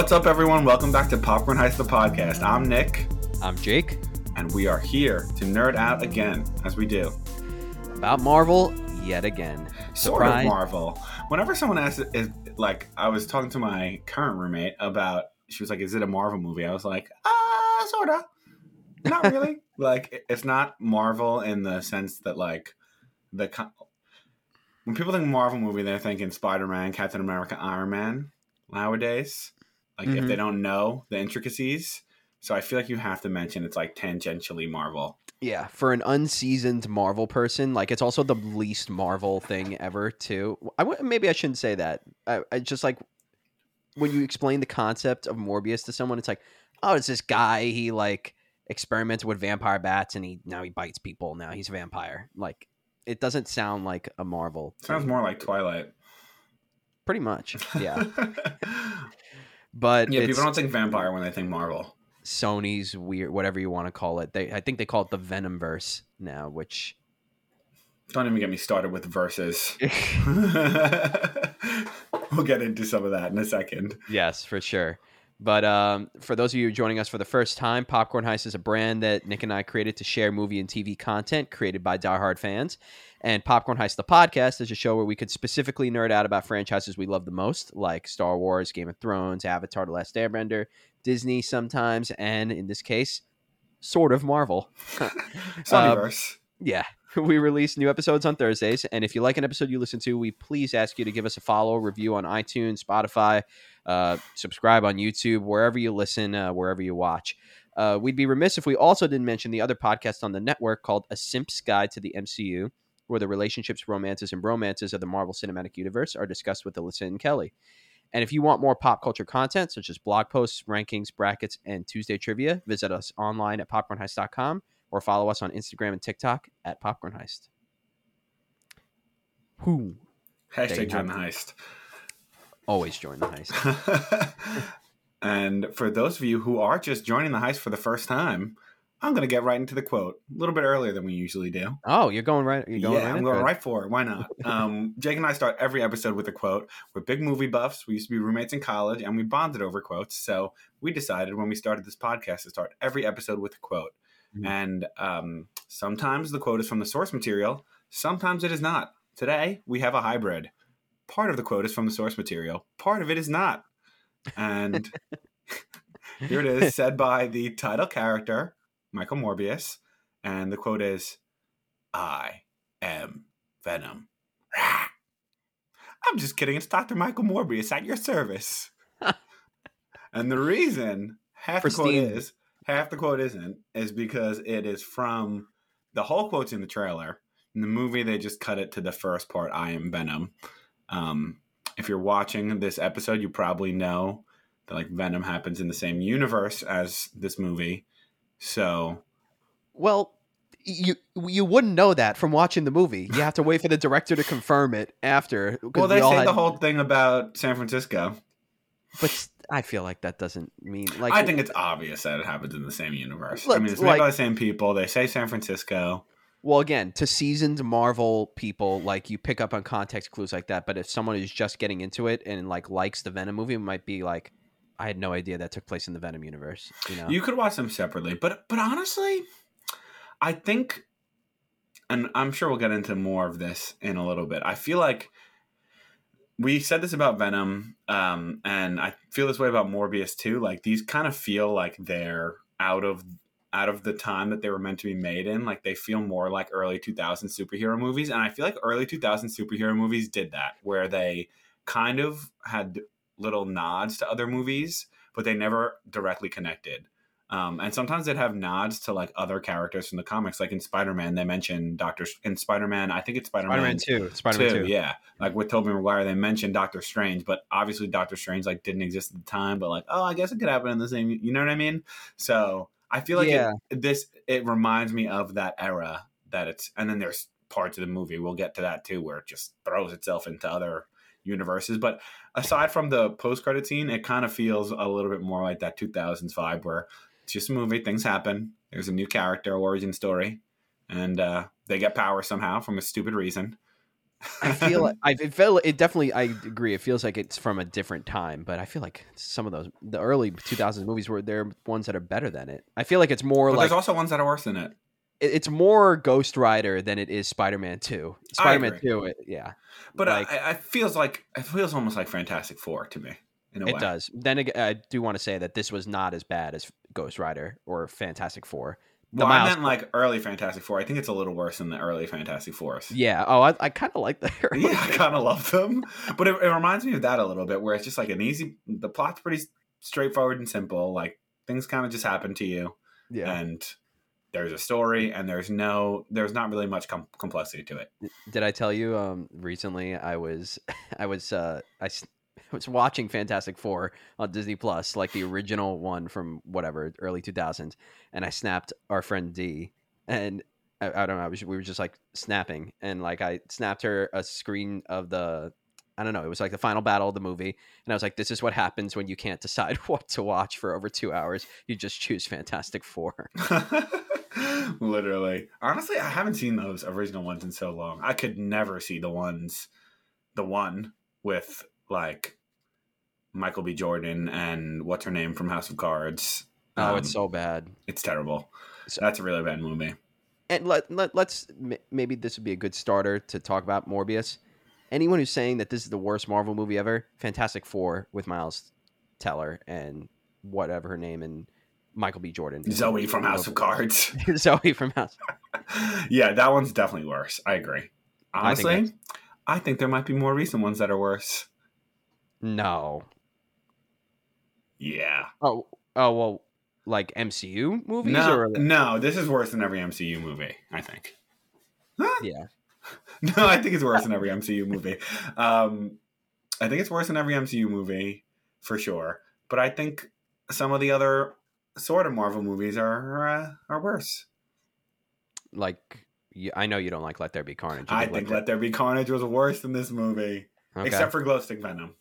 What's up, everyone? Welcome back to Popcorn Heist, the podcast. I'm Nick, I'm Jake. and we are here to nerd out again, as we do. About Marvel yet again. Sort Surprise. of Marvel. Whenever someone asks, is, like, I was talking to my current roommate about, she was like, "Is it a Marvel movie?" I was like, "Ah, sorta. Not really. like, it's not Marvel in the sense that, like, the when people think Marvel movie, they're thinking Spider Man, Captain America, Iron Man. Nowadays, like, if Mhm. they don't know the intricacies. So I feel like you have to mention it's like tangentially Marvel. Yeah, for an unseasoned Marvel person, like it's also the least Marvel thing ever. Too. I w- maybe I shouldn't say that. I, I just like when you explain the concept of Morbius to someone, it's like, oh, it's this guy. He like experimented with vampire bats, and he now he bites people. Now he's a vampire. Like it doesn't sound like a Marvel. Sounds thing. more like Twilight. pretty much. Yeah, but yeah, people don't think vampire when they think Marvel. Sony's weird, whatever you want to call it. They, I think they call it the Venom verse now, which Don't even get me started with verses. we'll get into some of that in a second. Yes, for sure. But um, for those of you joining us for the first time, Popcorn Heist is a brand that Nick and I created to share movie and TV content created by diehard fans. And Popcorn Heist, the podcast, is a show where we could specifically nerd out about franchises we love the most, like Star Wars, Game of Thrones, Avatar The Last Airbender, Disney sometimes, and in this case, sort of Marvel. Sonyverse. Yeah. We release new episodes on Thursdays. And if you like an episode you listen to, we please ask you to give us a follow, review on iTunes, Spotify, uh, subscribe on YouTube, wherever you listen, uh, wherever you watch. Uh, we'd be remiss if we also didn't mention the other podcast on the network called A Simp's Guide to the MCU, where the relationships, romances, and bromances of the Marvel Cinematic Universe are discussed with Alyssa and Kelly. And if you want more pop culture content, such as blog posts, rankings, brackets, and Tuesday trivia, visit us online at popcornheist.com or follow us on Instagram and TikTok at Popcorn Heist. Who Hashtag join the heist. always join the heist? and for those of you who are just joining the heist for the first time, I'm going to get right into the quote a little bit earlier than we usually do. Oh, you're going right. You're going yeah, right. I'm going it. right for it. Why not? Um, Jake and I start every episode with a quote. We're big movie buffs. We used to be roommates in college, and we bonded over quotes. So we decided when we started this podcast to start every episode with a quote. Mhm. And um, sometimes the quote is from the source material. Sometimes it is not. Today we have a hybrid. Part of the quote is from the source material. Part of it is not. And here it is, said by the title character, Michael Morbius. And the quote is, I am Venom. I'm just kidding. It's Dr. Michael Morbius at your service. and the reason half the quote is, half the quote isn't, is because it is from the whole quote's in the trailer. In the movie, they just cut it to the first part, I am Venom. Um, if you're watching this episode, you probably know that like Venom happens in the same universe as this movie. So Well, you you wouldn't know that from watching the movie. You have to wait for the director to confirm it after. Well, they all say had- the whole thing about San Francisco. But I feel like that doesn't mean like. I think it's obvious that it happens in the same universe. I mean, it's made like- by the same people. They say San Francisco. Well, again, to seasoned Marvel people, like you pick up on context clues like that. But if someone is just getting into it and like likes the Venom movie, it might be like, I had no idea that took place in the Venom universe. You know, You could watch them separately, but but honestly, I think, and I'm sure we'll get into more of this in a little bit. I feel like we said this about Venom, um, and I feel this way about Morbius too. Like these kind of feel like they're out of out of the time that they were meant to be made in. Like they feel more like early 2000 superhero movies, and I feel like early 2000 superhero movies did that, where they kind of had little nods to other movies, but they never directly connected. Um, and sometimes they'd have nods to like other characters from the comics. Like in Spider Man, they mentioned Doctor in Spider Man. I think it's Spider Spider-Man two, Spider-Man two. Yeah, like with Tobey Maguire, they mentioned Doctor Strange, but obviously Doctor Strange like didn't exist at the time. But like, oh, I guess it could happen in the same. You know what I mean? So I feel like it- Yeah. this it reminds me of that era that it's. And then there's parts of the movie we'll get to that too, where it just throws itself into other universes. But aside from the post credit scene, it kind of feels a little bit more like that 2000s vibe where it's just a movie, things happen. There's a new character, origin story, and uh, they get power somehow from a stupid reason. I feel like I it feel it definitely. I agree. It feels like it's from a different time, but I feel like some of those the early 2000s movies were there ones that are better than it. I feel like it's more but like there's also ones that are worse than it. It- it's more Ghost Rider than it is Spider-Man Two. Spider-Man. Two, it, yeah, But uh, Like- I, I feels like it feels almost like Fantastic Four to me. In a it way. does. Then again, I do want to say that this was not as bad as Ghost Rider or Fantastic Four. The Well, I Miles- meant like early Fantastic Four. I think it's a little worse than the early Fantastic Fours. Yeah. Oh, I, I kind of like that. yeah, I kind of love them, but it, it reminds me of that a little bit, where it's just like an easy. The plot's pretty straightforward and simple. Like things kind of just happen to you, yeah. and there's a story, and there's no, there's not really much com- complexity to it. Did I tell you um recently I was I was uh I was watching Fantastic Four on Disney Plus, like the original one from whatever early 2000s, and I snapped our friend D, and I, I don't know, I was, we were just like snapping, and like I snapped her a screen of the. I don't know. It was like the final battle of the movie, and I was like, "This is what happens when you can't decide what to watch for over two hours. You just choose Fantastic Four. Literally, honestly, I haven't seen those original ones in so long. I could never see the ones, the one with like Michael B. Jordan and what's her name from House of Cards. Oh, Um, it's so bad. it's terrible. So- That's a really bad movie. and let, let let's m- maybe this would be a good starter to talk about Morbius. Anyone who's saying that this is the worst Marvel movie ever, Fantastic Four with Miles Teller and whatever her name and Michael B. Jordan, Zoe from House of Cards. Zoe from House. yeah, that one's definitely worse. I agree. I think Honestly, I think, there might be more recent ones that are worse. No. Yeah. Oh, oh well, like MCU movies No, or no, this is worse than every MCU movie. I think. yeah. No, I think it's worse than every MCU movie. Um, I think it's worse than every MCU movie for sure. But I think some of the other sort of Marvel movies are uh, are worse. Like I know you don't like Let There Be Carnage. I think Let There Be Carnage was worse than this movie, okay. except for Glowstick Venom.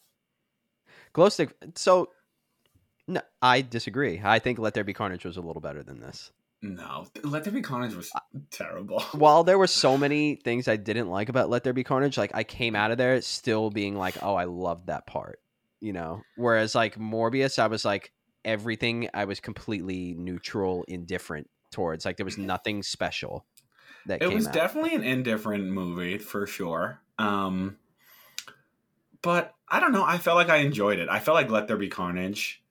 Glow Stick. So, no, I disagree. I think Let There Be Carnage was a little better than this. No, Let There Be Carnage was terrible. while there were so many things I didn't like about Let There Be Carnage, like I came out of there still being like, oh, I loved that part, you know. Whereas like Morbius, I was like everything I was completely neutral, indifferent towards. Like there was nothing special that It was out. definitely an indifferent movie for sure. Um, but I don't know. I felt like I enjoyed it. I felt like Let There Be Carnage,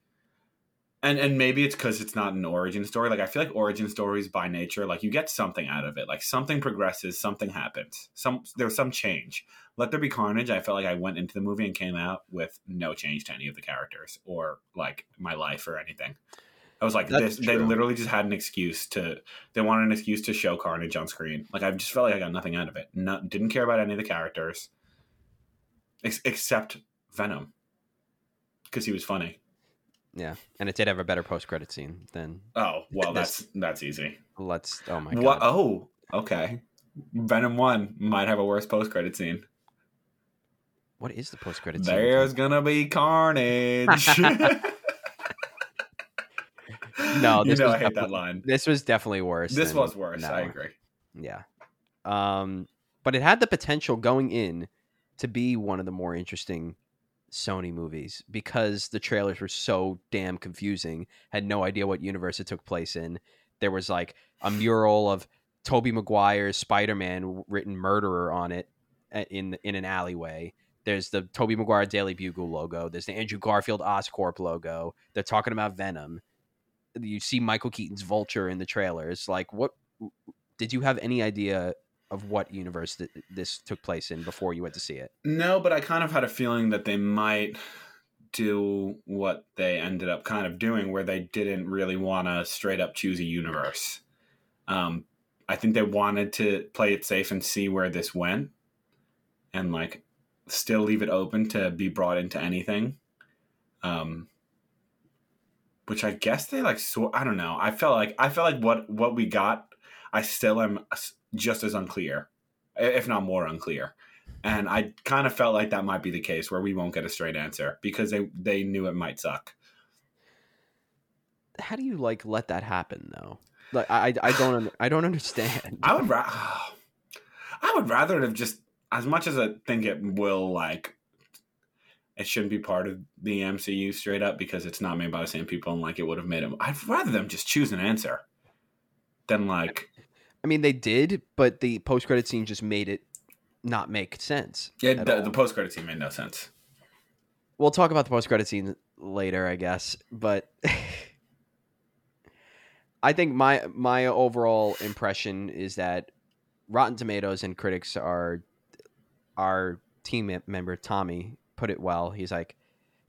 and and maybe it's because it's not an origin story. Like I feel like origin stories by nature, like you get something out of it. Like something progresses, something happens. Some there's some change. Let There Be Carnage. I felt like I went into the movie and came out with no change to any of the characters or like my life or anything. I was like, That's this, they literally just had an excuse to. They wanted an excuse to show Carnage on screen. Like I just felt like I got nothing out of it. No, didn't care about any of the characters, ex- except Venom, because he was funny. Yeah, and it did have a better post credit scene than Oh well, This- that's that's easy. Let's. Oh my god. What? Oh, okay. Venom One might have a worse post credit scene. What is the post credit scene? There's gonna be carnage. No, you this know was I hate that definitely- line. This was definitely worse. This was worse. I agree. Yeah. Um, but it had the potential going in to be one of the more interesting Sony movies because the trailers were so damn confusing. Had no idea what universe it took place in. There was like a mural of Tobey Maguire's Spider-Man written murderer on it in in an alleyway. There's the Tobey Maguire Daily Bugle logo. There's the Andrew Garfield Oscorp logo. They're talking about Venom. You see Michael Keaton's Vulture in the trailers. Like, what did you have any idea of what universe th- this took place in before you went to see it? No, but I kind of had a feeling that they might do what they ended up kind of doing, where they didn't really want to straight up choose a universe. Um, I think they wanted to play it safe and see where this went, and like still leave it open to be brought into anything. Um, which I guess they like. So I don't know. I felt like I felt like what what we got. I still am just as unclear, if not more unclear. And I kind of felt like that might be the case where we won't get a straight answer because they they knew it might suck. How do you like let that happen though? Like I I don't I don't understand. I would ra- I would rather have just as much as I think it will like it shouldn't be part of the MCU straight up because it's not made by the same people and like it would have made them. I'd rather them just choose an answer than like. I mean, they did, but the post credit scene just made it not make sense. Yeah, the, the post credit scene made no sense. We'll talk about the post credit scene later, I guess, but I think my my overall impression is that Rotten Tomatoes and critics are our team member Tommy put it well. He's like,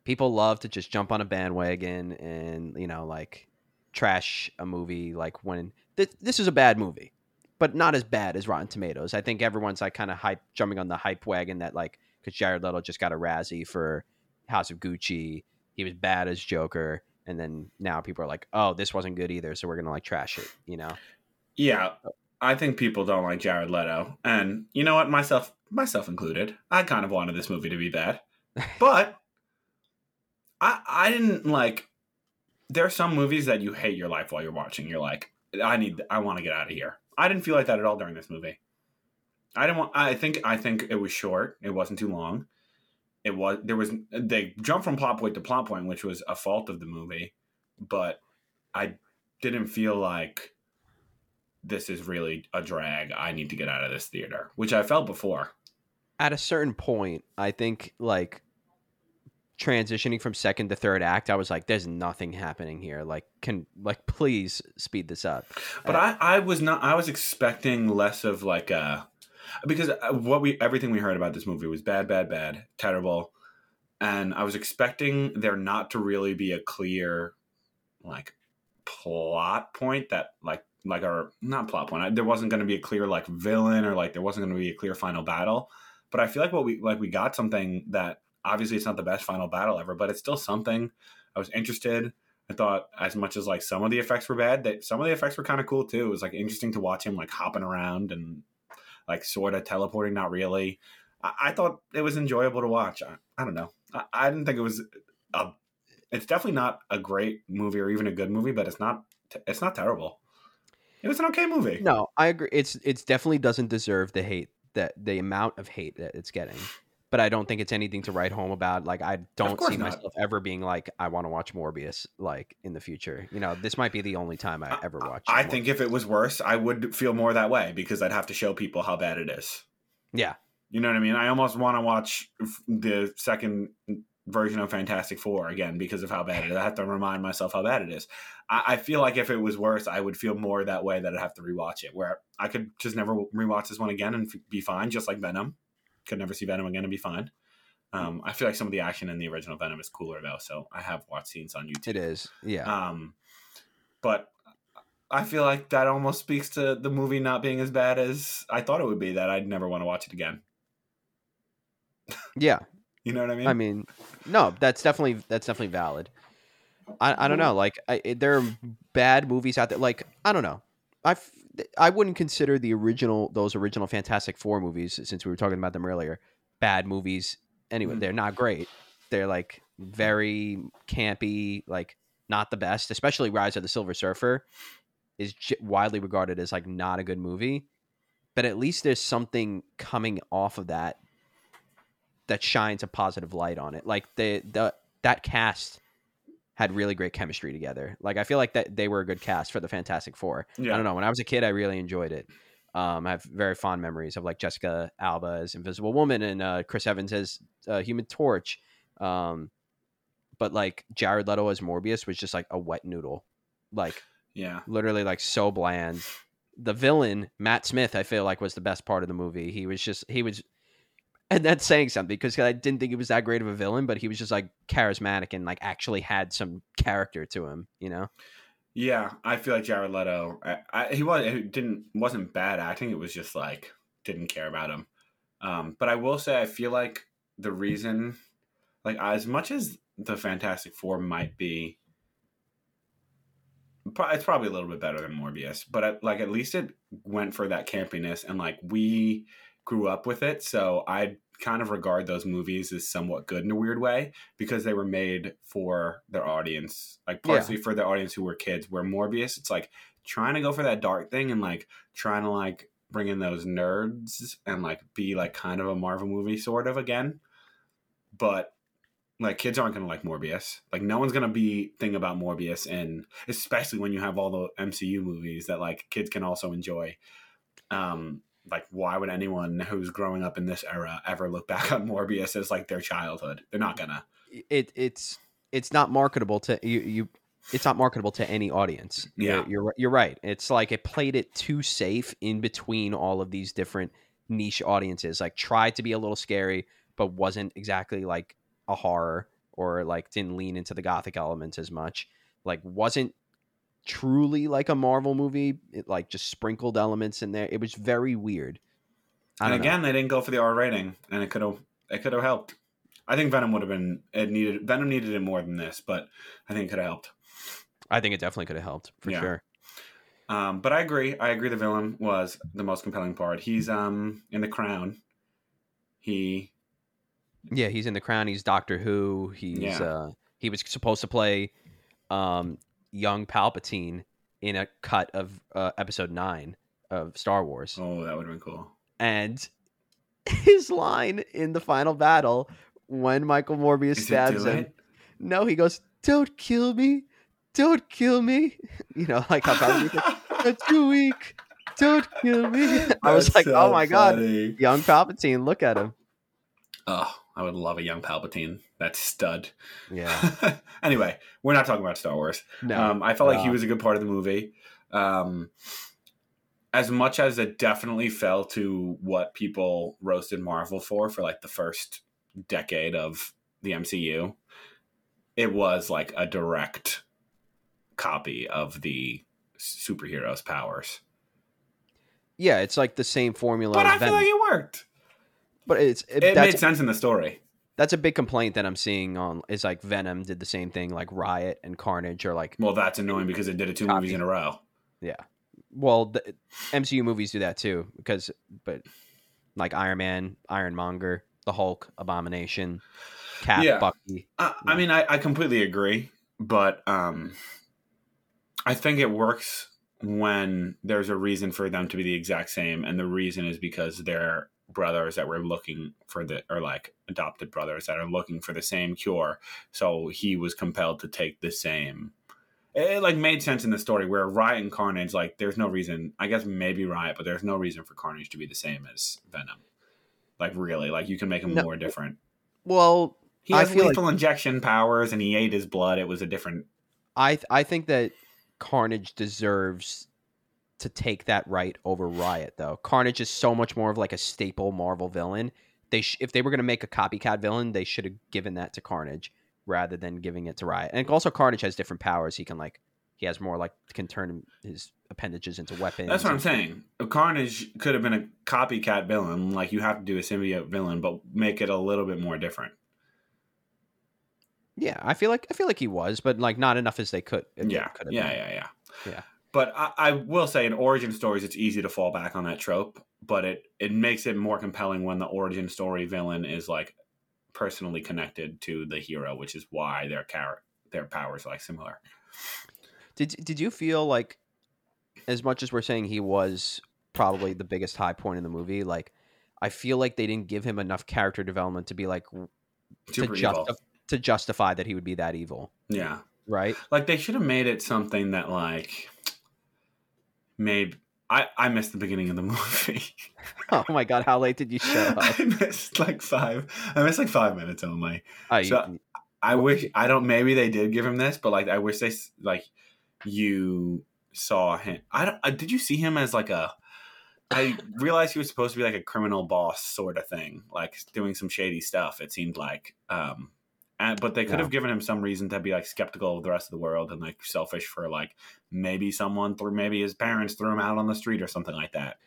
people love to just jump on a bandwagon and you know like trash a movie like when th- this is a bad movie but not as bad as rotten tomatoes i think everyone's like kind of hype jumping on the hype wagon that like because jared leto just got a razzie for house of gucci he was bad as joker and then now people are like oh this wasn't good either so we're gonna like trash it you know yeah i think people don't like jared leto and you know what myself myself included i kind of wanted this movie to be bad but I I didn't like. There are some movies that you hate your life while you're watching. You're like, I need, I want to get out of here. I didn't feel like that at all during this movie. I didn't want. I think I think it was short. It wasn't too long. It was there was they jumped from plot point to plot point, which was a fault of the movie. But I didn't feel like this is really a drag. I need to get out of this theater, which I felt before. At a certain point, I think like transitioning from second to third act, I was like, "There's nothing happening here. Like, can like please speed this up." But uh, I, I was not. I was expecting less of like a because uh, what we everything we heard about this movie was bad, bad, bad, terrible, and I was expecting there not to really be a clear like plot point that like like our not plot point. There wasn't going to be a clear like villain or like there wasn't going to be a clear final battle. But I feel like what we like we got something that obviously it's not the best final battle ever, but it's still something. I was interested. I thought as much as like some of the effects were bad, that some of the effects were kind of cool too. It was like interesting to watch him like hopping around and like sort of teleporting, not really. I, I thought it was enjoyable to watch. I, I don't know. I, I, didn't think it was a. It's definitely not a great movie or even a good movie, but it's not. It's not terrible. It was an okay movie. No, I agree. It's it's definitely doesn't deserve the hate that the amount of hate that it's getting but I don't think it's anything to write home about. Like I don't see not. myself ever being like I want to watch Morbius like in the future. You know, this might be the only time I ever watch. I think if it was worse, I would feel more that way because I'd have to show people how bad it is. Yeah. You know what I mean? I almost want to watch the second version of Fantastic Four again because of how bad it is. I have to remind myself how bad it is. I, I, feel like if it was worse, I would feel more that way that I'd have to rewatch it. Where I could just never rewatch this one again and f- be fine, just like Venom could never see Venom again and be fine. Um, I feel like some of the action in the original Venom is cooler though, so I have watched scenes on YouTube. It is, yeah. Um, but I feel like that almost speaks to the movie not being as bad as I thought it would be. That I'd never want to watch it again. Yeah, you know what I mean. I mean, no, that's definitely that's definitely valid. I, I don't know. Like, I, there are bad movies out there. Like, I don't know. I I wouldn't consider the original those original Fantastic Four movies since we were talking about them earlier bad movies. Anyway, mm-hmm. they're not great. They're like very campy, like not the best. Especially Rise of the Silver Surfer is j- widely regarded as like not a good movie, but at least there's something coming off of that that shines a positive light on it. Like the the that cast had really great chemistry together. Like I feel like that they were a good cast for the Fantastic Four. Yeah. I don't know. When I was a kid, I really enjoyed it. Um, I have very fond memories of like Jessica Alba as Invisible Woman and uh, Chris Evans as uh, Human Torch. Um, but like Jared Leto as Morbius was just like a wet noodle, like yeah, literally like so bland. The villain Matt Smith, I feel like was the best part of the movie. He was just he was and that's saying something because I didn't think he was that great of a villain, but he was just like charismatic and like actually had some character to him, you know. Yeah, I feel like Jared Leto. I, I, he was he didn't wasn't bad acting. It was just like didn't care about him. Um, but I will say I feel like the reason, like as much as the Fantastic Four might be, it's probably a little bit better than Morbius. But at, like at least it went for that campiness, and like we grew up with it, so I kind of regard those movies as somewhat good in a weird way because they were made for their audience, like Yeah. partially for the audience who were kids. Where Morbius, it's like trying to go for that dark thing and like trying to like bring in those nerds and like be like kind of a Marvel movie sort of again. But like kids aren't gonna like Morbius. Like no one's gonna be thinking about Morbius and especially when you have all the MCU movies that like kids can also enjoy. Um like why would anyone who's growing up in this era ever look back on Morbius as like their childhood? They're not gonna. It it's it's not marketable to you. you it's not marketable to any audience. Yeah. you're, you're you're right. It's like it played it too safe in between all of these different niche audiences. Like tried to be a little scary, but wasn't exactly like a horror or like didn't lean into the gothic elements as much. Like wasn't truly like a Marvel movie. It like just sprinkled elements in there. It was very weird. And don't know. again, they didn't go for the R rating, and it could have it could have helped. I think Venom would have been it needed Venom needed it more than this, but I think it could have helped. I think it definitely could have helped for Yeah. sure. Um, but I agree. I agree. The villain was the most compelling part. He's um in the crown. He Yeah, he's in the crown. He's Doctor Who. He's Yeah. uh he was supposed to play um young Palpatine in a cut of uh, episode 9 of Star Wars. oh that would have been cool. And his line in the final battle when Michael Morbius Is stabs him. it? No, he goes, "Don't kill me. Don't kill me." You know, like how like, "You're too weak. Don't kill me." I was like, so "Oh my god, young Palpatine, look at him." Oh, I would love a young Palpatine. That stud. Yeah. anyway, we're not talking about Star Wars. No. Um, I felt like he was a good part of the movie. Um, as much as it definitely fell to what people roasted Marvel for for like the first decade of the MCU, it was like a direct copy of the superheroes' powers. Yeah, it's like the same formula. But I feel like it worked. but it's it, It made sense in the story. That's a big complaint that I'm seeing on is like Venom did the same thing, like Riot and Carnage, or like Well, that's annoying because it did it two Copy. movies in a row. yeah, well, the MCU movies do that too because but like Iron Man, Ironmonger, the Hulk, Abomination, Cap, Yeah. Bucky. I, I mean, I, I completely agree, but um, I think it works when there's a reason for them to be the exact same, and the reason is because they're brothers that were looking for the or like adopted brothers that are looking for the same cure. So he was compelled to take the same. It like made sense in the story where Riot and Carnage, like, there's no reason. I guess maybe Riot, but there's no reason for Carnage to be the same as Venom. Like, really, like you can make him No. more different. Well, He I has feel like- lethal injection powers, and he ate his blood. It was a different. I th- I think that Carnage deserves to take that right over Riot though. Carnage is so much more of like a staple Marvel villain. They sh- if they were going to make a copycat villain, they should have given that to Carnage rather than giving it to Riot. And also Carnage has different powers. He can like he has more like can turn his appendages into weapons. That's what I'm saying. Carnage could have been a copycat villain. Like you have to do a symbiote villain, but make it a little bit more different. Yeah, I feel like I feel like he was, but like not enough as they could. Yeah, could yeah, yeah, yeah, Yeah. But I, I will say, in origin stories, it's easy to fall back on that trope. But it it makes it more compelling when the origin story villain is like personally connected to the hero, which is why their char- their powers are like similar. Did did you feel like, as much as we're saying he was probably the biggest high point in the movie, like I feel like they didn't give him enough character development to be like Super to, justi- to justify that he would be that evil, Yeah. right? Like they should have made it something that like maybe I I missed the beginning of the movie. Oh my god, how late did you show up? I missed like five. I missed like five minutes only. Oh, you- So- I wish I don't. Maybe they did give him this, but like I wish they like you saw him. I don't. Uh, did you see him as like a I realized he was supposed to be like a criminal boss sort of thing, like doing some shady stuff. It seemed like, um, and, but they could Yeah. have given him some reason to be like skeptical of the rest of the world and like selfish for like maybe someone threw maybe his parents threw him out on the street or something like that.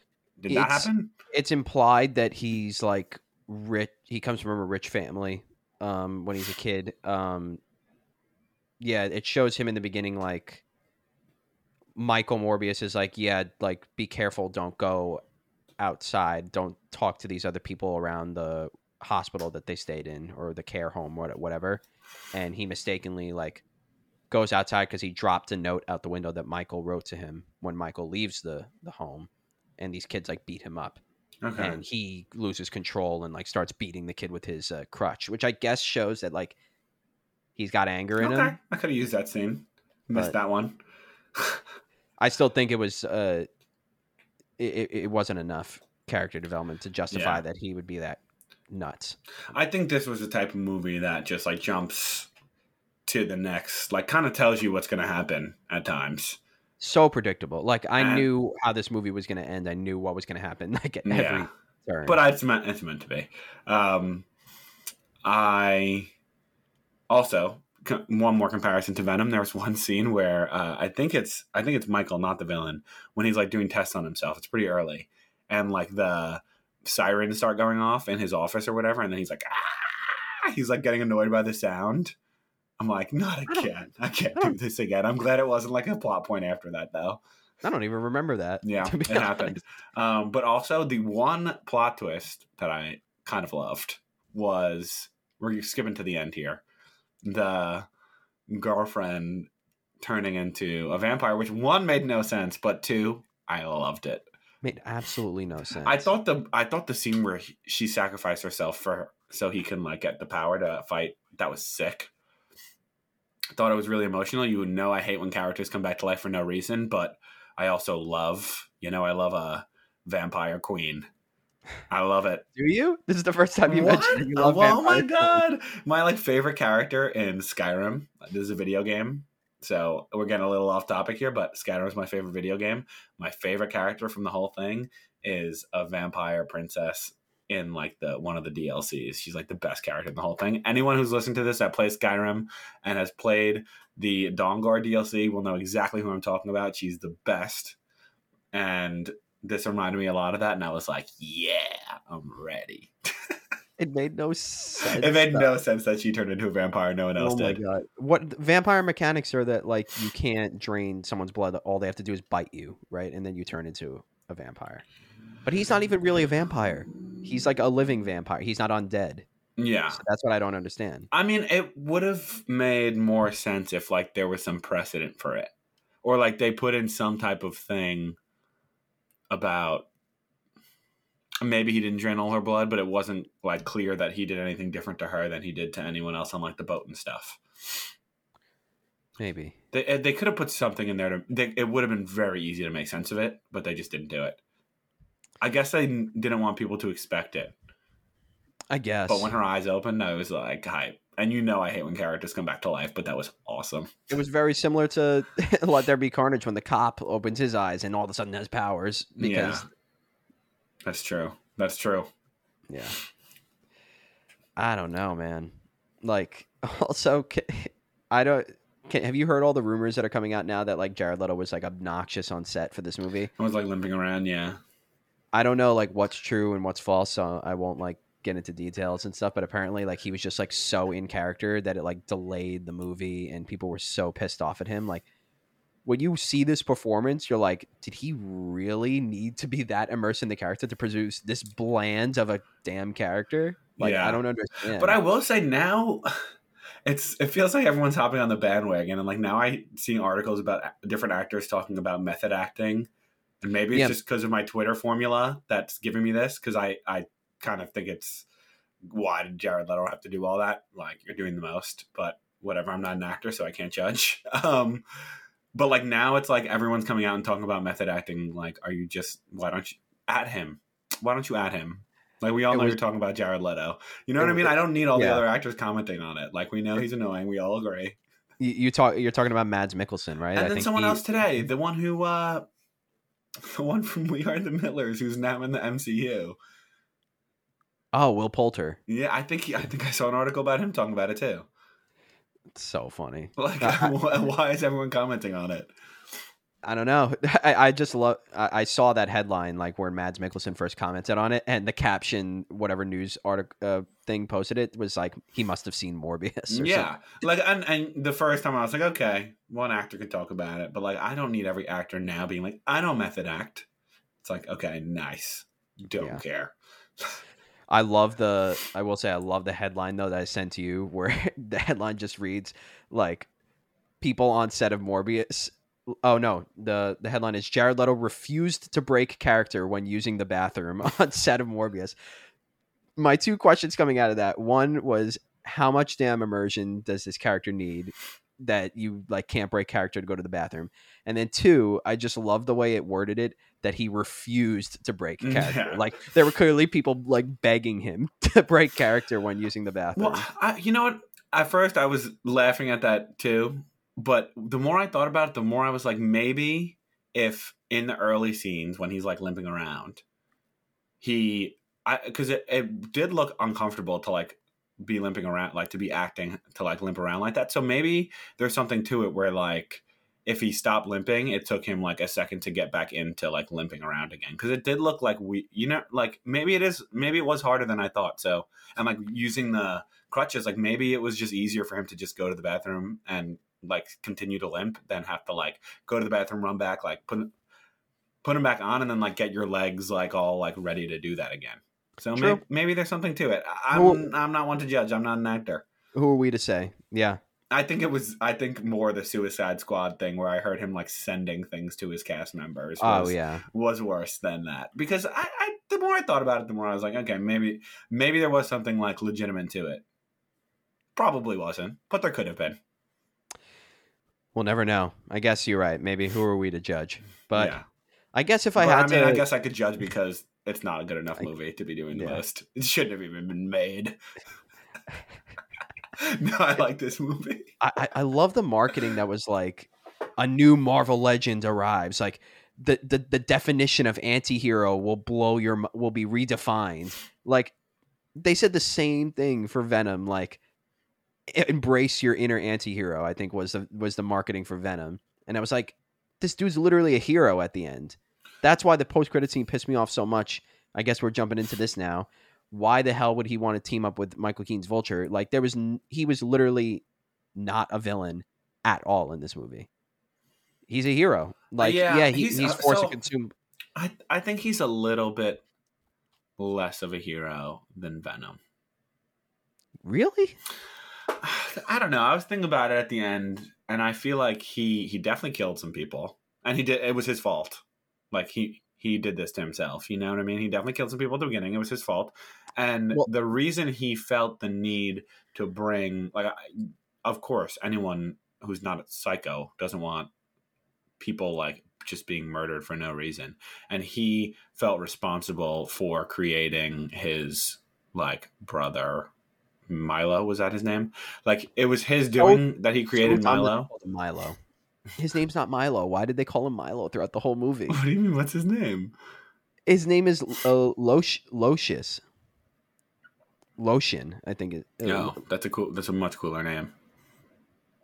Did that It's- happen? it's implied that he's like rich he comes from a rich family um when he's a kid um yeah it shows him in the beginning like michael morbius is like yeah like be careful don't go outside don't talk to these other people around the hospital that they stayed in or the care home what- whatever and he mistakenly like goes outside because he dropped a note out the window that michael wrote to him when michael leaves the the home and these kids like beat him up Okay. and he loses control and like starts beating the kid with his uh, crutch, which I guess shows that like he's got anger in okay. him. I could have used that scene. Missed that one. I still think it was uh, it, it- it wasn't enough character development to justify Yeah. that he would be that nuts. I think this was the type of movie that just like jumps to the next, like kind of tells you what's going to happen at times. So predictable. Like I And- knew how this movie was going to end. I knew what was going to happen. Like at every Yeah. turn. but it's meant it's meant to be. Um, I also one more comparison to Venom. There was one scene where uh, I think it's I think it's Michael, not the villain, when he's like doing tests on himself. It's pretty early, and like the sirens start going off in his office or whatever, and then he's like, ah! he's like getting annoyed by the sound. I'm like, not again. I can't I do this again. I'm glad it wasn't like a plot point after that though. I don't even remember that. Yeah, it happened. Um, but also the one plot twist that I kind of loved was we're skipping to the end here. The girlfriend turning into a vampire, which one made no sense, but two, I loved it. Made absolutely no sense. I thought the I thought the scene where he, she sacrificed herself for so he can like get the power to fight that was sick. Thought it was really emotional. You know, I hate when characters come back to life for no reason, but I also love, you know, I love a vampire queen. I love it. Do you? This is the first time you What? mentioned you love oh my god! My like favorite character in Skyrim. This is a video game, so we're getting a little off topic here, but Skyrim is my favorite video game. My favorite character from the whole thing is a vampire princess in like the one of the DLCs. She's like the best character in the whole thing. Anyone who's listened to this that plays Skyrim and has played the Dawnguard DLC will know exactly who I'm talking about. She's the best, and this reminded me a lot of that. And I was like, yeah, I'm ready. It made no sense. It made no sense that she turned into a vampire. No one else oh my did. god! What vampire mechanics are that? Like you can't drain someone's blood. All they have to do is bite you, right? And then you turn into a vampire. But he's not even really a vampire. He's like a living vampire. He's not undead. Yeah. So that's what I don't understand. I mean, it would have made more sense if like there was some precedent for it, or like they put in some type of thing about maybe he didn't drain all her blood, but it wasn't like clear that he did anything different to her than he did to anyone else on like the boat and stuff. Maybe. They eh, they could have put something in there to. They, it would have been very easy to make sense of it, but they just didn't do it. I guess they didn't want people to expect it. I guess. But when her eyes opened, I was like, hype. And you know I hate when characters come back to life, but that was awesome. it was very similar to Let There Be Carnage when the cop opens his eyes and all of a sudden has powers because That's true. That's true. yeah. I don't know, man. Like also ca- I don't can, have you heard all the rumors that are coming out now that like Jared Leto was like obnoxious on set for this movie? I was like limping around, yeah. I don't know like what's true and what's false, so I won't like get into details and stuff. But apparently, like he was just like so in character that it like delayed the movie, and people were so pissed off at him. Like when you see this performance, you're like, did he really need to be that immersed in the character to produce this bland of a damn character? Like Yeah. I don't understand. But I will say now it's it feels like everyone's hopping on the bandwagon and like now I see articles about different actors talking about method acting. And maybe it's Yeah. just because of my Twitter formula that's giving me this because I I kind of think it's why did Jared Leto have to do all that? Like you're doing the most, but whatever. I'm not an actor, so I can't judge. Um, but like now, it's like everyone's coming out and talking about method acting. Like, are you just why don't you at him? Why don't you at him? Like we all It know was- you're talking about Jared Leto. You know what I mean? I don't need all the other actors commenting on it. Like we know he's annoying. We all agree. you, you talk. You're talking about Mads Mikkelsen, right? And I then someone he- else today, the one who uh The one from We Are the Millers, who's now in the MCU. Oh, Will Poulter. Yeah, I think he, I think I saw an article about him talking about it too. It's so funny. Like, I- why is everyone commenting on it? I don't know. I, I just love. I, I saw that headline like where Mads Mikkelsen first commented on it, and the caption, whatever news article uh, thing posted it, was like he must have seen Morbius. or Yeah, like, and, and the first time I was like, okay, one actor can talk about it, but like, I don't need every actor now being like, I don't method act. It's like, okay, nice. Don't Yeah. care. I love the. I will say I love the headline though that I sent to you, where the headline just reads like, "People on set of Morbius." Oh no, the the headline is Jared Leto refused to break character when using the bathroom on set of Morbius. My two questions coming out of that one was how much damn immersion does this character need that you like can't break character to go to the bathroom, and then two, I just love the way it worded it that he refused to break character. Yeah. Like there were clearly people like begging him to break character when using the bathroom. Well, I, you know what? At first, I was laughing at that too, but the more I thought about it, the more I was like, maybe if in the early scenes when he's like limping around, he, I because it, it did look uncomfortable to like be limping around, like to be acting to like limp around like that. So maybe there's something to it where like if he stopped limping, it took him like a second to get back into like limping around again because it did look like we, you know, like maybe it is, maybe it was harder than I thought. So and like using the crutches, like maybe it was just easier for him to just go to the bathroom and like continue to limp than have to like go to the bathroom, run back, like put put him back on, and then like get your legs like all like ready to do that again. So maybe, maybe there's something to it. I'm Well- I'm not one to judge. I'm not an actor. Who are we to say? Yeah. I think it was. I think more the Suicide Squad thing where I heard him like sending things to his cast members. Oh was- yeah. was worse than that because I, I the more I thought about it, the more I was like, okay, maybe maybe there was something like legitimate to it. Probably wasn't, but there could have been. We'll never know. I guess you're right. Maybe who are we to judge? But yeah. I guess if I But, had I mean, to, I guess I could judge because it's not a good enough I- movie to be doing the yeah. most. It shouldn't have even been made. no, I like this movie. I, I love the marketing that was like a new Marvel legend arrives. Like the the, the definition of anti-hero will blow your will be redefined. Like they said the same thing for Venom. Like embrace your inner anti-hero. I think was the was the marketing for Venom, and I was like, this dude's literally a hero at the end. That's why the post credit scene pissed me off so much. I guess we're jumping into this now. Why the hell would he want to team up with Michael Keaton's Vulture? Like there was, n- he was literally not a villain at all in this movie. He's a hero. Like yeah, yeah, he, he's- he's, uh, forced so- to consume. I I think he's a little bit less of a hero than Venom. Really? I don't know. I was thinking about it at the end, and I feel like he he definitely killed some people, and he did. It was his fault. Like he he did this to himself. You know what I mean? He definitely killed some people at the beginning. It was his fault, and Well- the reason he felt the need to bring like, of course, anyone who's not a psycho doesn't want people like just being murdered for no reason, and he felt responsible for creating his like brother Milo was that his name? Like it was his doing that he created So dumb that they Milo. Milo. His name's not Milo. Why did they call him Milo throughout the whole movie? What do you mean? What's his name? His name is uh, Losh. Lucien, I think it. No, that's a cool. That's a much cooler name.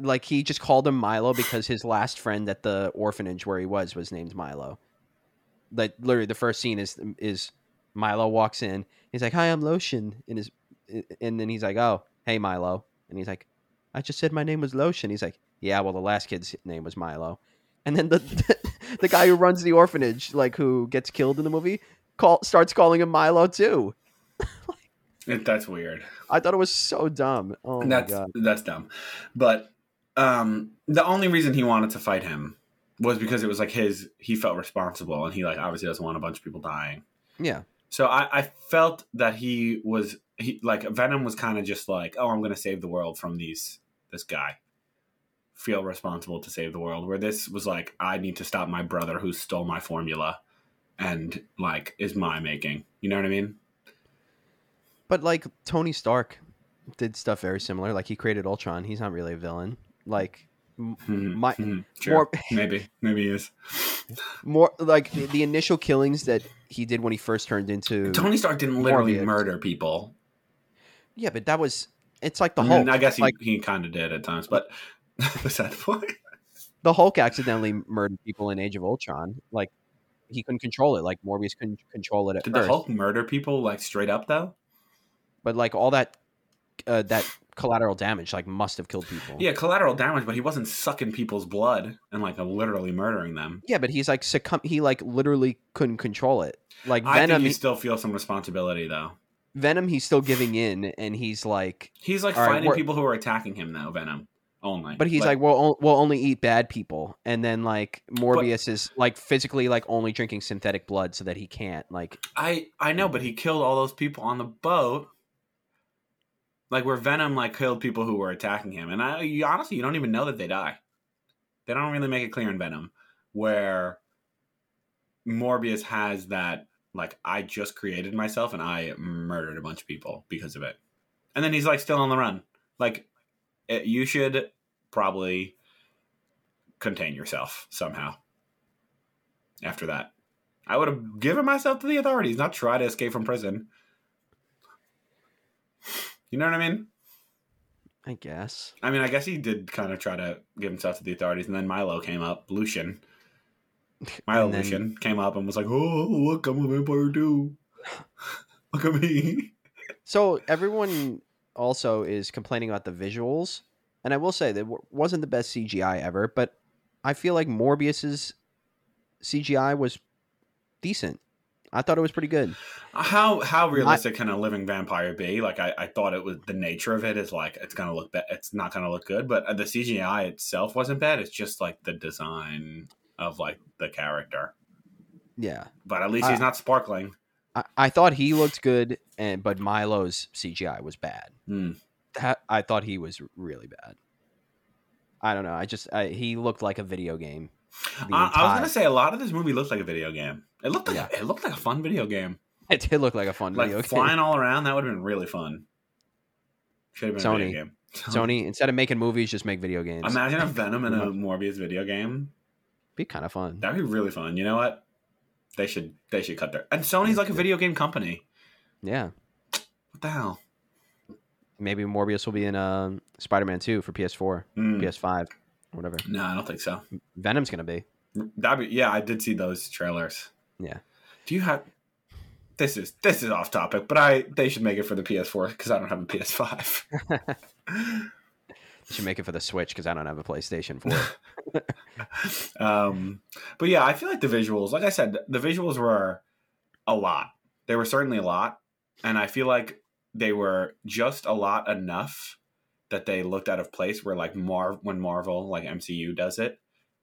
like he just called him Milo because his last friend at the orphanage where he was was named Milo. Like literally, the first scene is is Milo walks in. He's like, "Hi, I'm Lucien," in his, and then he's like, "Oh, hey, Milo," and he's like, "I just said my name was Lucien." He's like, "Yeah, well, the last kid's name was Milo," and then the the guy who runs the orphanage, like who gets killed in the movie, call starts calling him Milo too. It, that's weird. I thought it was so dumb. Oh my that's god! that's dumb. But um, the only reason he wanted to fight him was because it was like his. He felt responsible, and he like obviously doesn't want a bunch of people dying. Yeah, So I, I felt that he was he like Venom was kind of just like, oh, I'm going to save the world from these this guy. Feel responsible to save the world. Where this was like, I need to stop my brother who stole my formula, and like is my making. You know what I mean? But like Tony Stark did stuff very similar. Like he created Ultron. He's not really a villain. Like Mhm, My- mhm, sure. more maybe, maybe he is. more like the, the initial killings that he did when he first turned into Tony Stark didn't literally Morbius. murder people. yeah, but that was it's like the I, Hulk. mean, I guess he, like he kind of did at times, but was that the point? the Hulk accidentally murdered people in Age of Ultron. Like he couldn't control it. Like Morbius couldn't control it at Did the. Hulk murder people like straight up though? But like all that uh, that collateral damage like must have killed people. Yeah, collateral damage, but he wasn't sucking people's blood and like literally murdering them. Yeah, but he's like succumb. He like literally couldn't control it. Like I think Venom, he still feels some responsibility though. Venom, he's still giving in, and he's like, He's like All right, fighting people who are attacking him though. Venom only, but he's like, we'll we'll only eat bad people, and then like Morbius is like physically like only drinking synthetic blood so that he can't like. I I know, but he killed all those people on the boat. Like where Venom like killed people who were attacking him, and I you, honestly you don't even know that they die. They don't really make it clear in Venom where Morbius has that like I just created myself and I murdered a bunch of people because of it, and then he's like still on the run. Like it, you should probably contain yourself somehow. After that. I would have given myself to the authorities, not try to escape from prison. You know what I mean? I guess. I mean, I guess he did kind of try to give himself to the authorities, and then Milo came up, Lucien. Milo then- Lucien came up and was like, "Oh, look, I'm a vampire too. look at me." So everyone also is complaining about the visuals, and I will say that wasn't the best CGI ever, but I feel like Morbius's CGI was decent. I thought it was pretty good. How how realistic can a living vampire be? Like, I, I thought it was the nature of it is like it's gonna look bad. It's not gonna look good, but the CGI itself wasn't bad. It's just like the design of like the character. Yeah, But at least he's Uh, not sparkling. I, I thought he looked good, and but Milo's CGI was bad. Hmm. That, I thought he was really bad. I don't know. I just I, he looked like a video game. The I, I was gonna say a lot of this movie looked like a video game. It looked like Yeah. it looked like a fun video game. It did look like a fun Like video game. flying all around, that would have been really fun. Should have been a video game. Sony, instead of making movies, just make video games. Imagine a Venom in a Morbius video game. Be kind of fun. That'd be really fun. You know what? They should they should cut their and Sony's like a video game company. Yeah. What the hell? Maybe Morbius will be in um, Spider-Man 2 for PS4, Hmm. PS5, whatever. No, I don't think so. Venom's gonna be. That'd be yeah. I did see those trailers. Yeah. Do you have? This is this is off topic, but I they should make it for the PS4 because I don't have a PS5. They should make it for the Switch because I don't have a PlayStation 4. um, but yeah, I feel like the visuals, like I said, the visuals were a lot. They were certainly a lot, and I feel like they were just a lot enough that they looked out of place. Where like Marv, when Marvel, like MCU, does it,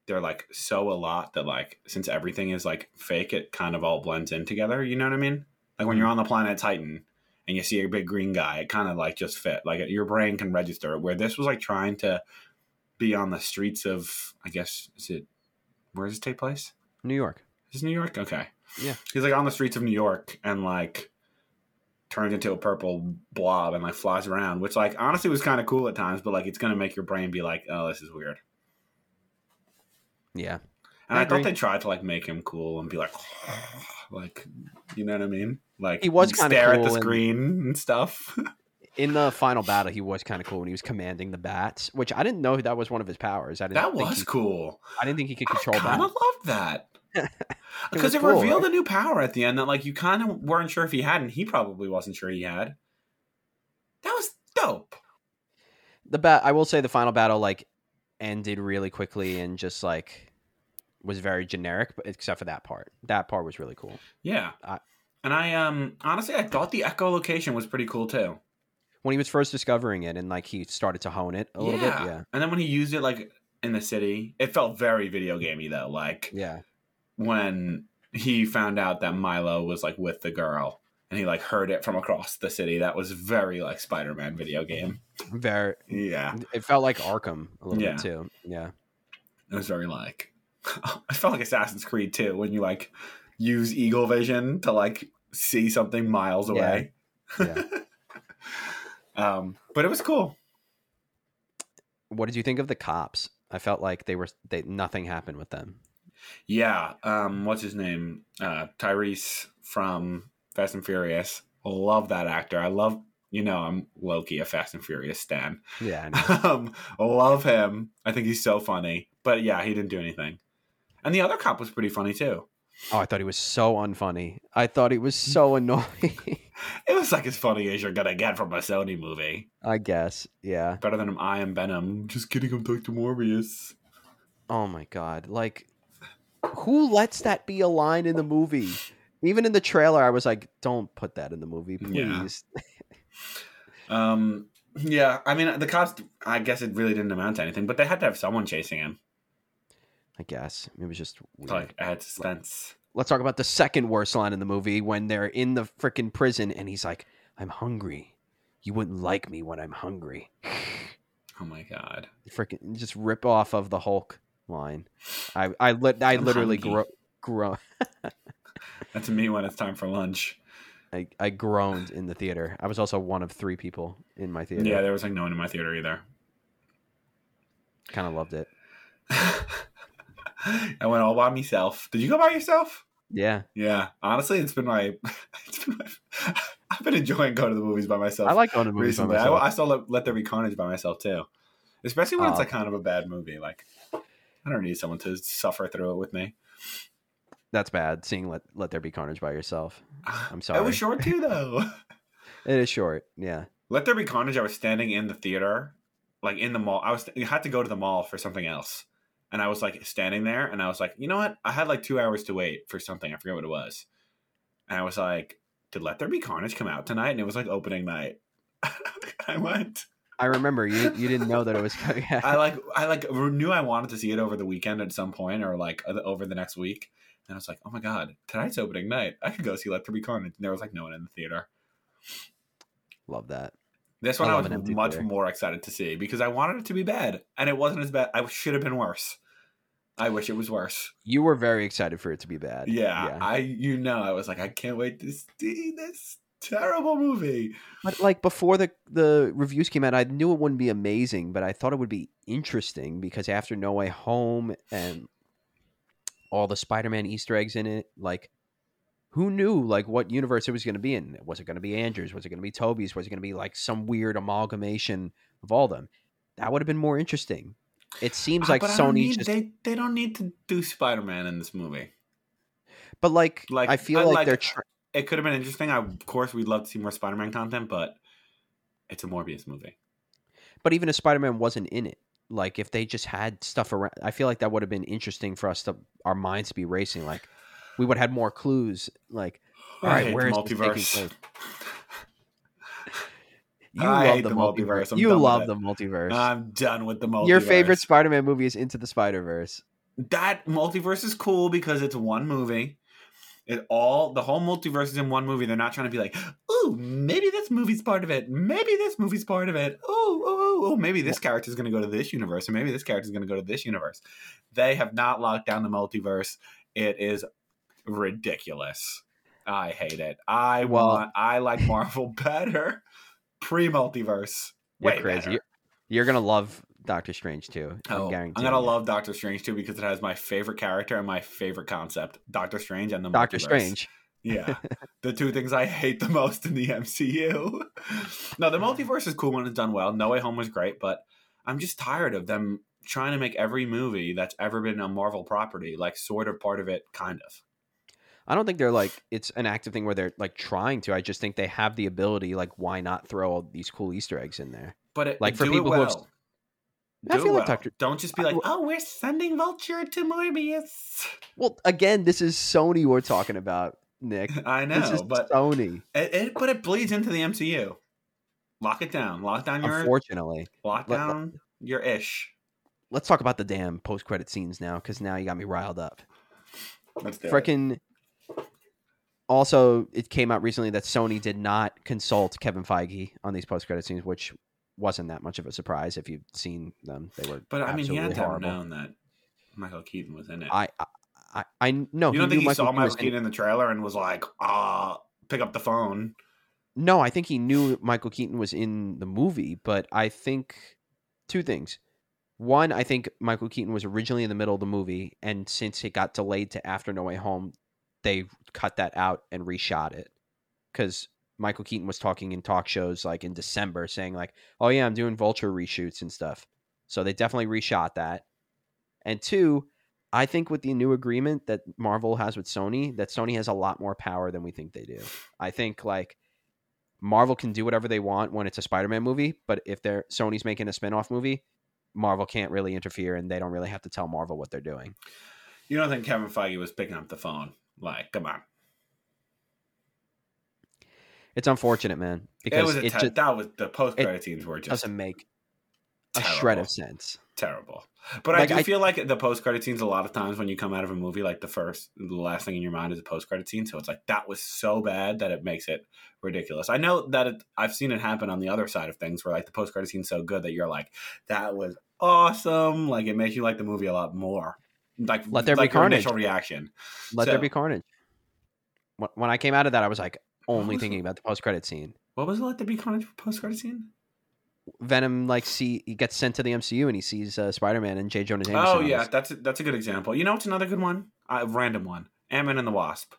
they're like so a lot that like since everything is like fake, it kind of all blends in together. You know what I mean? Like when mm. you're on the planet Titan and you see a big green guy, it kind of like just fit. Like your brain can register it. Where this was like trying to be on the streets of, I guess, is it? Where does it take place? New York. Is it New York? Okay. Yeah. He's like on the streets of New York and like turns into a purple blob and like flies around, which like honestly was kind of cool at times, but like it's gonna make your brain be like, oh, this is weird. Yeah. And I I, thought they tried to like make him cool and be like, like, you know what I mean? Like He was stare at the cool and- screen and stuff. In the final battle, he was kind of cool when he was commanding the bats, which I didn't know that was one of his powers. I didn't that was he, cool. I didn't think he could I control kind of bats. loved that. Because it, cool, revealed right? a new power at the end that like you kind of weren't sure if he had, and he probably wasn't sure he had. That was dope. The bat. I will say the final battle like ended really quickly and just like was very generic, but except for that part. That part was really cool. Yeah. I- and I um honestly I thought the echolocation was pretty cool too. When he was first discovering it and like he started to hone it a little bit. Yeah. And then when he used it like in the city, it felt very video gamey though. Like Yeah. When he found out that Milo was like with the girl and he like heard it from across the city. That was very like Spider-Man video game. Very. Yeah. It felt like Arkham a little Yeah. bit too. Yeah. It was very like I felt like Assassin's Creed too when you like use eagle vision to like see something miles away. Yeah. um, but it was cool. What did you think of the cops? I felt like they were they nothing happened with them. Yeah. Um, what's his name? Uh, Tyrese from Fast and Furious. Love that actor. I love. You know, I'm lowkey, a Fast and Furious stan. Yeah, I know. um, love him. I think he's so funny. But yeah, he didn't do anything. And the other cop was pretty funny too. oh, I thought he was so unfunny. I thought he was so annoying. It was like as funny as you're gonna get from a Sony movie. I guess, yeah. Better than I am Venom. Just kidding, I'm Dr. Morbius. Oh my god, like who lets that be a line in the movie? Even in the trailer, I was like, "Don't put that in the movie, Yeah. please." Um, yeah, I mean, the cops, I guess it really didn't amount to anything, but they had to have someone chasing him. I guess it was just weird. like, add suspense. Let's talk about the second worst line in the movie when they're in the freaking prison and he's like, "I'm hungry. You wouldn't like me when I'm hungry." Oh my god. Freaking just rip off of the Hulk line. I I lit I I'm literally hungry. gro- gro- That's me when it's time for lunch. I, I groaned in the theater. I was also one of three people in my theater. Yeah, there was like no one in my theater either. kind of loved it. I went all by myself. Did you go by yourself? Yeah, Yeah, honestly, it's been my. It's been my I've been enjoying going to the movies by myself. I like going to movies recently. I, myself. I saw let, let There Be Carnage by myself too, especially when it's Oh. like kind of a bad movie. Like, I don't need someone to suffer through it with me. That's bad. Seeing let let there be carnage by yourself. I'm sorry. It was short too, though. It is short. Yeah. Let There Be Carnage. I was standing in the theater, like in the mall. I was you had to go to the mall for something else, and I was like standing there, and I was like, you know what? I had like two hours to wait for something. I forget what it was, and I was like, did Let There Be Carnage come out tonight? And it was like opening night. I went. I remember you. You didn't know that it was coming out. I like I like knew I wanted to see it over the weekend at some point or like over the next week. And I was like, oh my god, tonight's opening night. I could go see Let There Be Carnage. And there was like no one in the theater. Love that. This one I I, was much theater. more excited to see because I wanted it to be bad, and it wasn't as bad. I should have been worse. I wish it was worse. You were very excited for it to be bad. Yeah, I you know I was like I can't wait to see this terrible movie. But like before the the reviews came out, I knew it wouldn't be amazing, but I thought it would be interesting because after No Way Home and all the Spider-Man Easter eggs in it, like who knew like what universe it was going to be in? Was it going to be Andrews? Was it going to be Tobey's? Was it going to be like some weird amalgamation of all them? That would have been more interesting. It seems Ah, like but Sony need- just, they they don't need to do Spider Man in this movie. but like, like, I feel I like, like- they're tr- It could have been interesting. I, of course, we'd love to see more Spider Man content, but it's a Morbius movie. but even if Spider-Man wasn't in it, like if they just had stuff around, I feel like that would have been interesting for us to our minds to be racing. Like we would have had more clues. Like, all right, hate the this taking multiverse. You I love hate the, the multiverse. multiverse. I'm you done with love the multiverse. I'm done with the multiverse. Your favorite Spider-Man movie is Into the Spider-Verse. that multiverse is cool because it's one movie. It all the whole multiverse is in one movie. They're not trying to be like, ooh, maybe this movie's part of it. Maybe this movie's part of it. Oh, oh, oh, oh, maybe this character's going to go to this universe, or maybe this character's going to go to this universe. They have not locked down the multiverse. It is ridiculous. I hate it. I Well- want. I like Marvel better. Pre multiverse. Way crazy. better. You're, you're gonna love Doctor Strange too. I'm Oh, I'm gonna it. love Doctor Strange too because it has my favorite character and my favorite concept: Doctor Strange and the Doctor multiverse. Strange. Yeah, the two things I hate the most in the MCU. no, the multiverse is cool when it's done well. No Way Home was great, but I'm just tired of them trying to make every movie that's ever been a Marvel property like sort of part of it, kind of. I don't think they're like it's an active thing where they're like trying to. I just think they have the ability. Like, why not throw all these cool Easter eggs in there? But it, Like, for people it who have- I feel it like well. Doctor- Don't just be like, "Oh, we're sending Vulture to Morbius." Well, again, this is Sony we're talking about, Nick. I know, This is but Sony. it, it but it bleeds into the MCU. Lock it down. Lock down your Unfortunately, lock let- down your ish. let's talk about the damn post-credit scenes now, because now you got me riled up. Let's do it. Also, it came out recently that Sony did not consult Kevin Feige on these post-credit scenes, which wasn't that much of a surprise if you've seen them. They were, But I mean, he had to have known that Michael Keaton was in it. I, I, I, no. you don't think he saw Keaton was Michael in- Keaton in the trailer and was like, "Ah, pick up the phone." No, I think he knew Michael Keaton was in the movie, but I think two things. one, I think Michael Keaton was originally in the middle of the movie, and since it got delayed to after No Way Home, they cut that out and reshot it because Michael Keaton was talking in talk shows like in December, saying like, "Oh yeah, I'm doing Vulture reshoots and stuff." So they definitely reshot that. And two, I think with the new agreement that Marvel has with Sony, that Sony has a lot more power than we think they do. I think like Marvel can do whatever they want when it's a Spider-Man movie, but if they're Sony's making a spin-off movie, Marvel can't really interfere and they don't really have to tell Marvel what they're doing. You don't think Kevin Feige was picking up the phone? Like, come on. It's unfortunate, man, It because was a it, te- just that was the post credit scenes were just doesn't make a terrible. shred of sense. terrible. But Like, I do I- feel like the post credit scenes a lot of times when you come out of a movie, like the first, the last thing in your mind is a post credit scene. So it's like that was so bad that it makes it ridiculous. I know that it, I've seen it happen on the other side of things, where like the post credit scene's so good that you're like, that was awesome. Like it makes you like the movie a lot more. Like Let there be like your carnage. initial reaction. Let there be carnage. When- When I came out of that, I was like only thinking it? about the post credit scene. What was it let there be carnage post credit scene? Venom like see he gets sent to the MCU and he sees uh, Spider Man and J Jonah Jameson. Oh yeah, that's a, that's a good example. You know, it's another good one. A random one. Ant Man and the Wasp.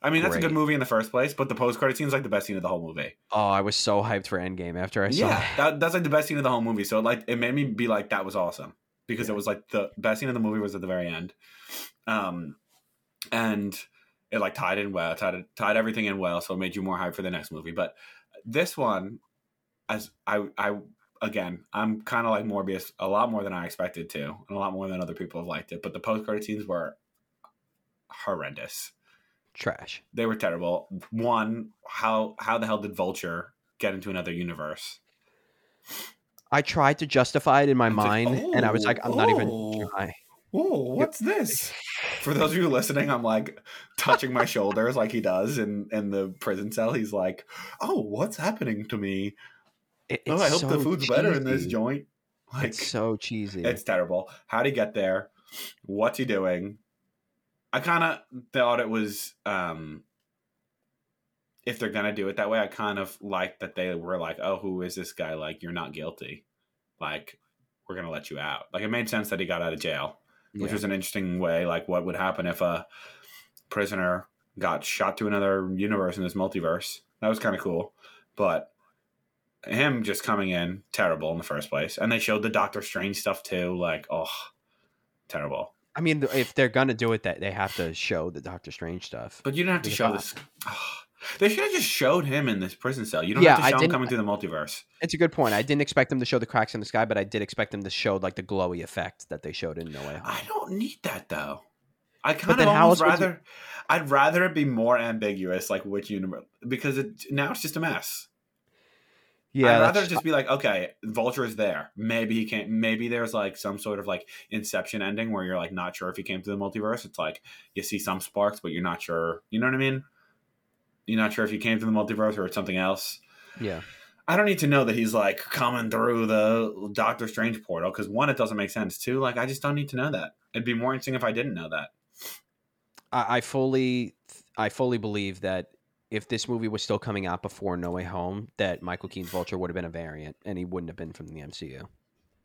I mean, that's a good movie in the first place, but the post credit scene is like the best scene of the whole movie. Oh, I was so hyped for Endgame after I saw Yeah, that. that, that's like the best scene of the whole movie. So like, it made me be like, that was awesome because Yeah. it was like the best scene of the movie was at the very end, um, and it like tied in well, tied tied everything in well, so it made you more hyped for the next movie. But this one, as I I again, I'm kind of like Morbius a lot more than I expected to, and a lot more than other people have liked it. But the post credit scenes were horrendous. Trash. They were terrible. One, how how the hell did Vulture get into another universe? I tried to justify it in my I'm just- mind, and I was like, I'm not even oh. trying. Oh, what's this? For those of you listening, I'm like touching my shoulders like he does in in the prison cell. He's like, "Oh, what's happening to me? It- Oh, I hope the so food's better in this joint." Like, It's so cheesy. It's terrible. How'd he get there? What's he doing? I kind of thought it was, um, if they're gonna do it that way, I kind of like that they were like, "Oh, who is this guy? Like, you're not guilty. Like, we're gonna let you out." Like, it made sense that he got out of jail, which Yeah. was an interesting way. Like, what would happen if a prisoner got shot to another universe in this multiverse? That was kind of cool, but him just coming in terrible in the first place and they showed the doctor strange stuff too like oh terrible I mean, if they're gonna do it, that they have to show the Doctor Strange stuff. but you don't have to show this they should have just showed him in this prison cell you don't Yeah, have to show him coming through the multiverse It's a good point. I didn't expect them to show the cracks in the sky, but I did expect them to show like the glowy effect that they showed in No Way Home. i don't need that though i kind of almost would you- rather i'd rather it be more ambiguous like which universe because it now it's just a mess Yeah, I'd rather just be like, okay, Vulture is there. Maybe he can't. Maybe there's like some sort of like Inception ending where you're like not sure if he came to the multiverse. It's like you see some sparks, but you're not sure. You know what I mean? You're not sure if he came to the multiverse or it's something else. yeah. I don't need to know that he's like coming through the Doctor Strange portal because one, it doesn't make sense. Two, like I just don't need to know that. It'd be more interesting if I didn't know that. I, I fully, I fully believe that if this movie was still coming out before No Way Home, that Michael Keaton's Vulture would have been a variant, and he wouldn't have been from the MCU.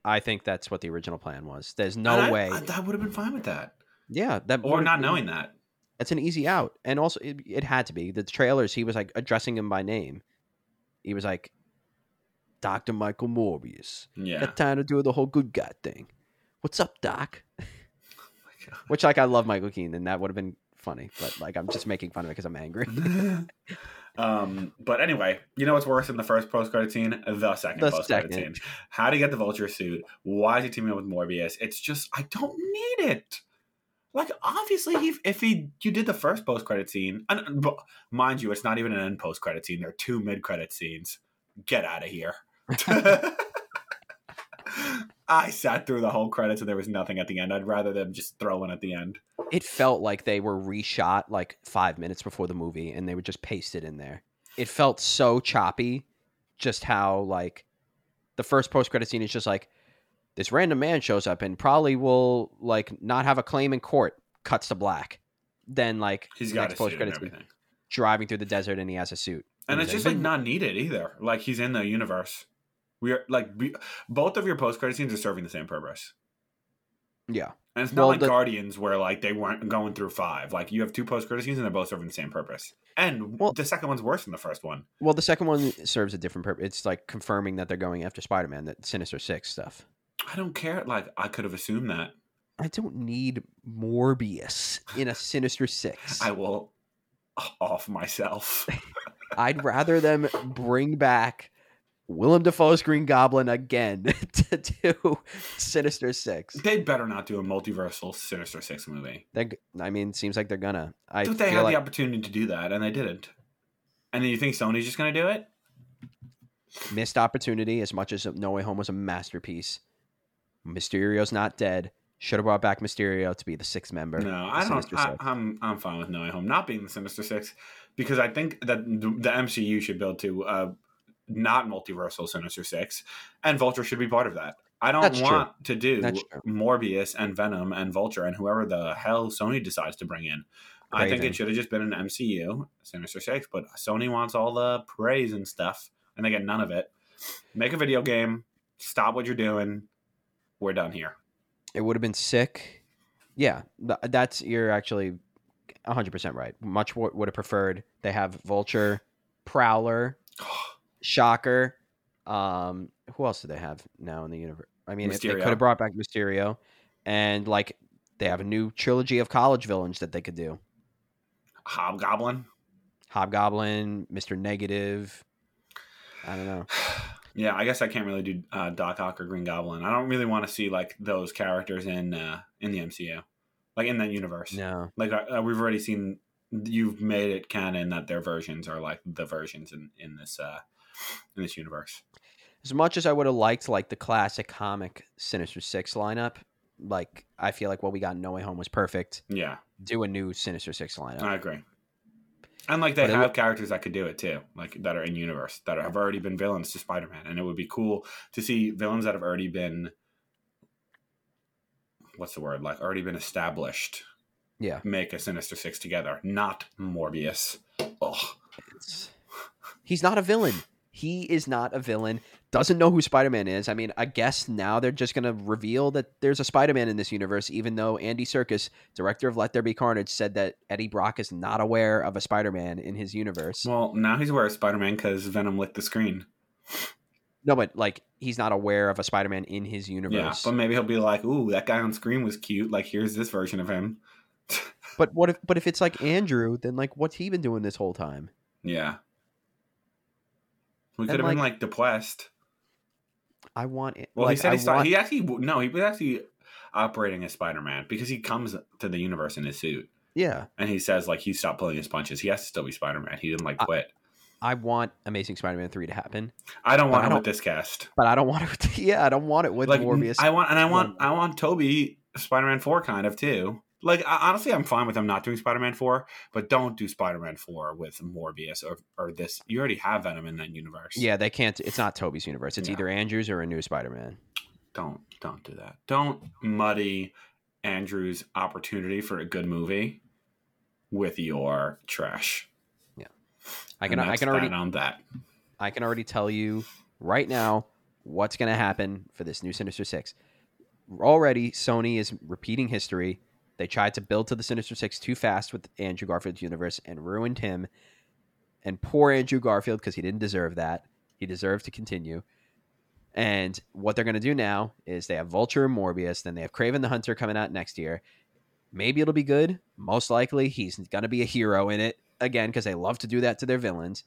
I think that's what the original plan was. There's no I- way. I, I would have been fine with that, yeah, that or not knowing that. That's an easy out, and also it, it had to be the trailers. He was like addressing him by name. He was like, "Doctor Michael Morbius." Yeah. Got time to do the whole good guy thing. What's up, Doc? God. Which like I love Michael Keaton, and that would have been funny. But like I'm just making fun of it because I'm angry. um, but anyway, you know what's worse than the first post credit scene? The second The post credit scene. How to get the vulture suit? Why is he teaming up with Morbius? It's just I don't need it. Like obviously, he, if he you did the first post credit scene, and mind you, it's not even an end post credit scene. There are two mid credit scenes. Get out of here. I sat through the whole credits and there was nothing at the end. I'd rather them just throw in at the end. it felt like they were reshot like five minutes before the movie, and they would just paste it in there. It felt so choppy. Just how like the first post credit scene is just like this random man shows up and probably will like not have a claim in court. Cuts to black. Then like He's the got next a suit and post-credit scene, everything. driving through the desert and he has a suit. And he's it's just like "Vin- not needed either. Like he's in the universe. We are like we, both of your post credit scenes are serving the same purpose. Yeah. And it's not Well, like the- Guardians where like they weren't going through five. Like you have two post credit scenes and they're both serving the same purpose. And Well- the second one's worse than the first one. Well, the second one serves a different purpose. It's like confirming that they're going after Spider Man, that Sinister Six stuff. I don't care. Like I could have assumed that. I don't need Morbius in a Sinister Six. I will off myself. I'd rather them bring back Willem Dafoe's Green Goblin again to do Sinister Six. They'd better not do a multiversal Sinister Six movie. They, I mean, seems like they're gonna. I But they had like the opportunity to do that and they didn't. And then you think Sony's just gonna do it? missed opportunity. As much as No Way Home was a masterpiece, Mysterio's not dead. Should have brought back Mysterio to be the sixth member. No, I don't. Sinister I, Six. I'm I'm fine with No Way Home not being the Sinister Six because I think that the, the MCU should build to uh, not multiversal Sinister Six, and Vulture should be part of that. I don't That's true. want to do Morbius and Venom and Vulture and whoever the hell Sony decides to bring in. I think it should have just been an MCU Sinister Six, but Sony wants all the praise and stuff, and they get none of it. Make a video game. Stop what you're doing. We're done here. it would have been sick. Yeah, that's you're actually 100 percent right. Much would have preferred they have Vulture, Prowler, Shocker. Um, who else do they have now in the universe? I mean, if they could have brought back Mysterio, and like they have a new trilogy of college villains that they could do: Hobgoblin. Hobgoblin, Mister Negative. I don't know. Yeah, I guess I can't really do uh, Doc Ock or Green Goblin. I don't really want to see like those characters in uh, in the MCU, like in that universe. No, Like uh, we've already seen, you've made it canon that their versions are like the versions in in this uh, in this universe. as much as I would have liked like the classic comic Sinister Six lineup, like I feel like what we got in No Way Home was perfect. Yeah, Do a new Sinister Six lineup. I agree. And like they But have would- characters that could do it too, like that are in universe that have already been villains to Spider Man, and it would be cool to see villains that have already been. What's the word? Like already been established. Yeah. Make a Sinister Six together, not Morbius. Ugh. He's not a villain. He is not a villain. Doesn't know who Spider Man is. I mean, I guess now they're just going to reveal that there's a Spider Man in this universe, even though Andy Serkis, director of Let There Be Carnage, said that Eddie Brock is not aware of a Spider Man in his universe. Well, now he's aware of Spider Man because Venom licked the screen. no, but like, he's not aware of a Spider Man in his universe. Yeah, but maybe he'll be like, "Ooh, that guy on screen was cute. Like, here's this version of him." but what if, but if it's like Andrew, then like, what's he been doing this whole time? Yeah, we And, could have been like- like depressed. I want it. Well, like, he said I he started. want- He actually no, he was actually operating as Spider Man because he comes to the universe in his suit, yeah, and he says like he stopped pulling his punches. He has to still be Spider Man. He didn't like quit. I want Amazing Spider Man three to happen, I don't want I him don't- with this cast. but I don't want it. With, yeah, I don't want it with Like Morbius. I want, and I want, I want Tobey Spider Man four kind of too. Like I, honestly, I'm fine with them not doing Spider Man four, but don't do Spider Man four with Morbius or or this. You already have Venom in that universe. Yeah, they can't. It's not Tobey's universe. It's Yeah. either Andrews or a new Spider-Man. don't don't do that. Don't muddy Andrew's opportunity for a good movie with your trash. Yeah, I can. I can already. on that. I can already tell you right now what's going to happen for this new Sinister Six. Already, Sony is repeating history. They tried to build to the Sinister Six too fast with Andrew Garfield's universe and ruined him. And poor Andrew Garfield because he didn't deserve that. He deserved to continue. And what they're going to do now is they have Vulture and Morbius. Then they have Kraven the Hunter coming out next year. Maybe it'll be good. Most likely, he's going to be a hero in it again because they love to do that to their villains.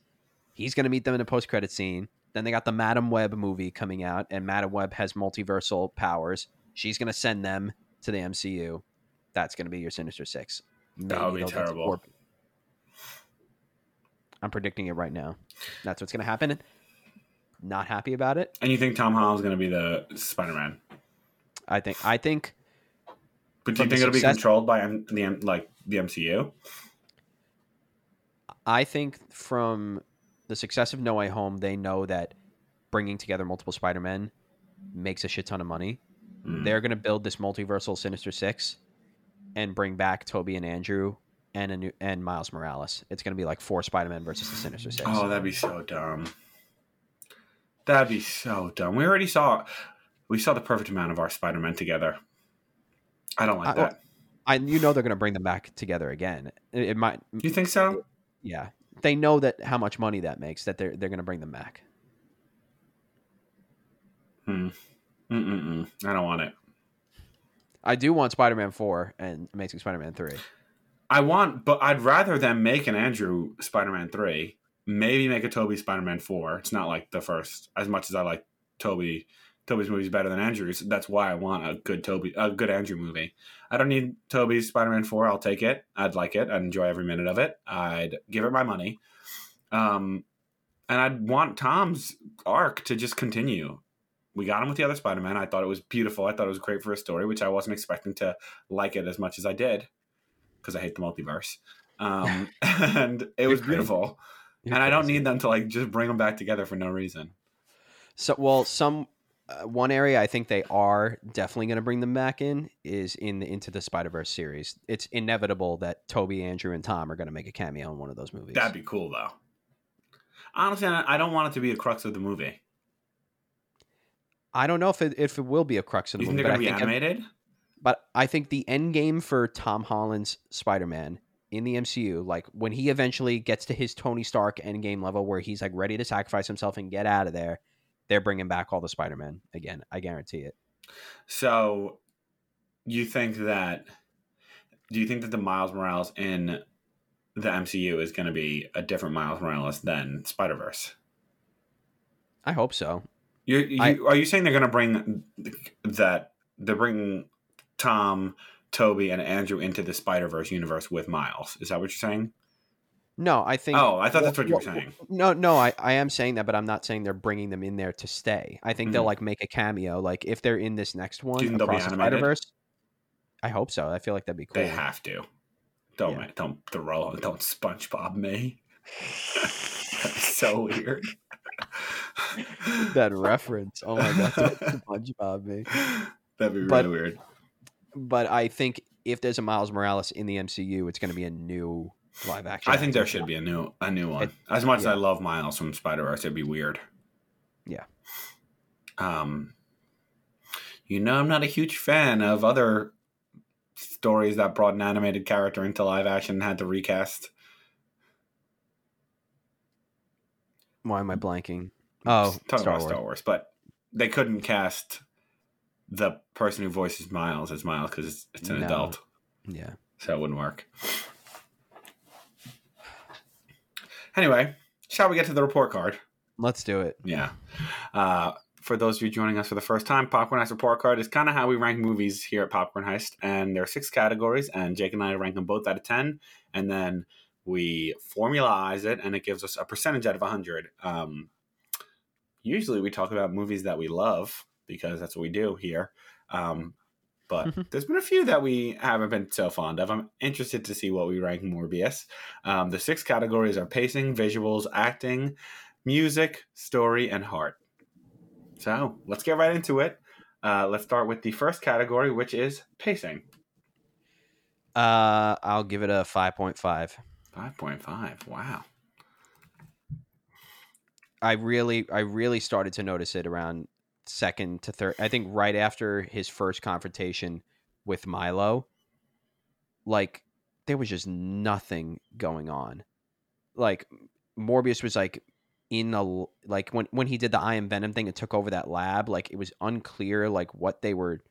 He's going to meet them in a post credit scene. Then they got the Madame Web movie coming out, and Madame Web has multiversal powers. She's going to send them to the MCU. That's going to be your Sinister Six. That would be Maybe they'll get to terrible. I'm predicting it right now. That's what's going to happen. Not happy about it. And you think Tom Holland's going to be the Spider Man? I think. I think. But do you think it'll be controlled by M- the M- like the MCU? I think from the success of No Way Home, they know that bringing together multiple Spider Men makes a shit ton of money. Mm. They're going to build this multiversal Sinister Six and bring back Tobey and Andrew and a new and Miles Morales. It's going to be like four Spider Men versus the Sinister Six. Oh, that'd be so dumb. That'd be so dumb. We already saw we saw the perfect amount of our Spider Man together. I don't like I- that. I you know they're gonna bring them back together again. It, it might, you think so? yeah. They know that how much money that makes that they're they're gonna bring them back. Hmm. Mm-mm-mm. I don't want it. I do want Spider Man four and Amazing Spider Man three. I want, but I'd rather them make an Andrew Spider Man three. Maybe make a Tobey Spider Man four. It's not like the first. As much as I like Tobey, Tobey's movie's better than Andrew's. That's why I want a good Tobey, a good Andrew movie. I don't need Tobey's Spider Man four. I'll take it. I'd like it. I'd enjoy every minute of it. I'd give it my money. Um, and I'd want Tom's arc to just continue. We got him with the other Spider Man. I thought it was beautiful. I thought it was great for a story, which I wasn't expecting to like it as much as I did because I hate the multiverse. Um, and it was crazy. beautiful. and I don't need them to like just bring them back together for no reason. So, well, some uh, one area I think they are definitely going to bring them back in is in the Into the Spider Verse series. It's inevitable that Tobey, Andrew, and Tom are going to make a cameo in one of those movies. That'd be cool though. Honestly, I don't want it to be a crux of the movie. I don't know if it if it will be a crux of the You think movie, they're but I be think animated? but I think the end game for Tom Holland's Spider Man in the MCU, like when he eventually gets to his Tony Stark end game level where he's like ready to sacrifice himself and get out of there, they're bringing back all the Spider Man again. I guarantee it. So, you think that? Do you think that the Miles Morales in the MCU is going to be a different Miles Morales than Spider Verse? I hope so. You, you I- are you saying they're going to bring that they're bringing Tom, Tobey, and Andrew into the Spider Verse universe with Miles? Is that what you're saying? No, I think. Oh, I thought that's what you were Well, saying. No, no, I, I am saying that, but I'm not saying they're bringing them in there to stay. I think they'll Mhm. like make a cameo. Like if they're in this next one, they'll across the animated? Spider-Verse, I hope so. I feel like that'd be cool. They have to. Don't Yeah. don't throw don't SpongeBob me. That's so weird. that reference. Oh my god, SpongeBob me. That'd be really But- weird. But I think if there's a Miles Morales in the MCU, it's going to be a new live action. I think there should be a new a new one. It- as much as. I love Miles from Spider Verse, it'd be weird. Yeah. Um. You know, I'm not a huge fan of other stories that brought an animated character into live action and had to recast. Why am I blanking? Oh, talking Star about Wars. Star Wars, but they couldn't cast the person who voices Miles as Miles because it's, it's an No. adult, Yeah. so it wouldn't work. Anyway, shall we get to the report card? Let's do it. Yeah. Uh, for those of you joining us for the first time, Popcorn Heist Report Card is kind of how we rank movies here at Popcorn Heist. And there are six categories, and Jake and I rank them both out of 10. And then we formalize it, and it gives us a percentage out of 100. Um, usually we talk about movies that we love because that's what we do here. Um, but there's been a few that we haven't been so fond of. I'm interested to see what we rank Morbius. Um, the six categories are pacing, visuals, acting, music, story, and heart. So let's get right into it. Uh, let's start with the first category, which is pacing. Uh, I'll give it a five point five. 5.5. Wow. I really, I really started to notice it around second to third. I think right after his first confrontation with Milo, like there was just nothing going on. Like Morbius was like in l- like when when he did the I am Venom thing and took over that lab. Like it was unclear like what they were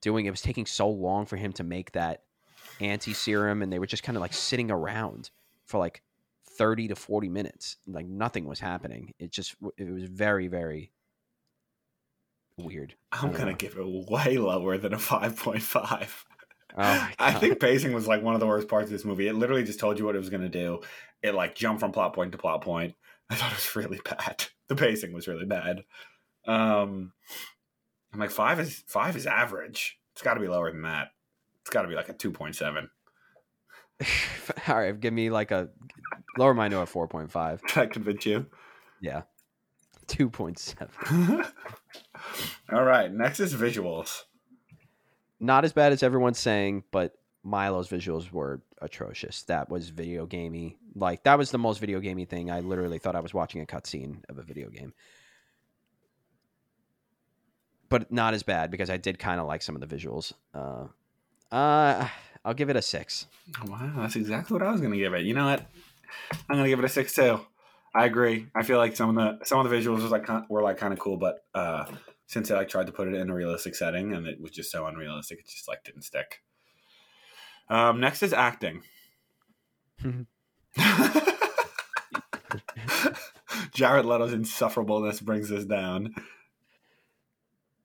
doing. It was taking so long for him to make that anti serum, and they were just kind of like sitting around for like 30 to 40 minutes like nothing was happening it just it was very very weird I'm going to give it way lower than a 5.5. Oh I think pacing was like one of the worst parts of this movie. It literally just told you what it was going to do. It like jumped from plot point to plot point. I thought it was really bad. The pacing was really bad. Um, I'm like five is five is average. It's got to be lower than that. It's got to be like a two point seven. all right give me like a lower my note at 4.5 Did I convince you? yeah 2.7 All right. Next is visuals. not as bad as everyone's saying but milo's visuals were atrocious that was video gamey like that was the most video gamey thing i literally thought i was watching a cutscene of a video game but not as bad because I did kind of like some of the visuals. Uh, uh, I'll give it a six. Wow, that's exactly what I was gonna give it. You know what? I'm gonna give it a six too. I agree. I feel like some of the some of the visuals was like were like kind of cool, but uh, since I like, tried to put it in a realistic setting and it was just so unrealistic, it just like didn't stick. Um, next is acting. Jared Leto's insufferableness brings us down.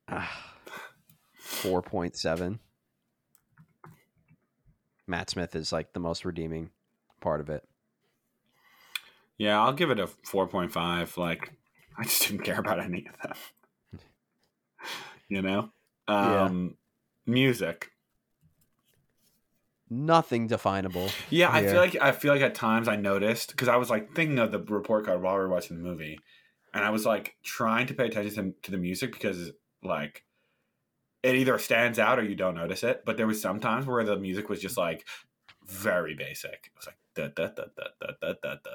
Four point seven. Matt Smith is like the most redeeming part of it. Yeah, I'll give it a four point five. Like, I just didn't care about any of them. you know, um, yeah. music. Nothing definable. Yeah, here. I feel like I feel like at times I noticed because I was like thinking of the report card while we were watching the movie, and I was like trying to pay attention to, to the music because like it either stands out or you don't notice it. But there was some times where the music was just like very basic. It was like da, da, da, da, da, da, da.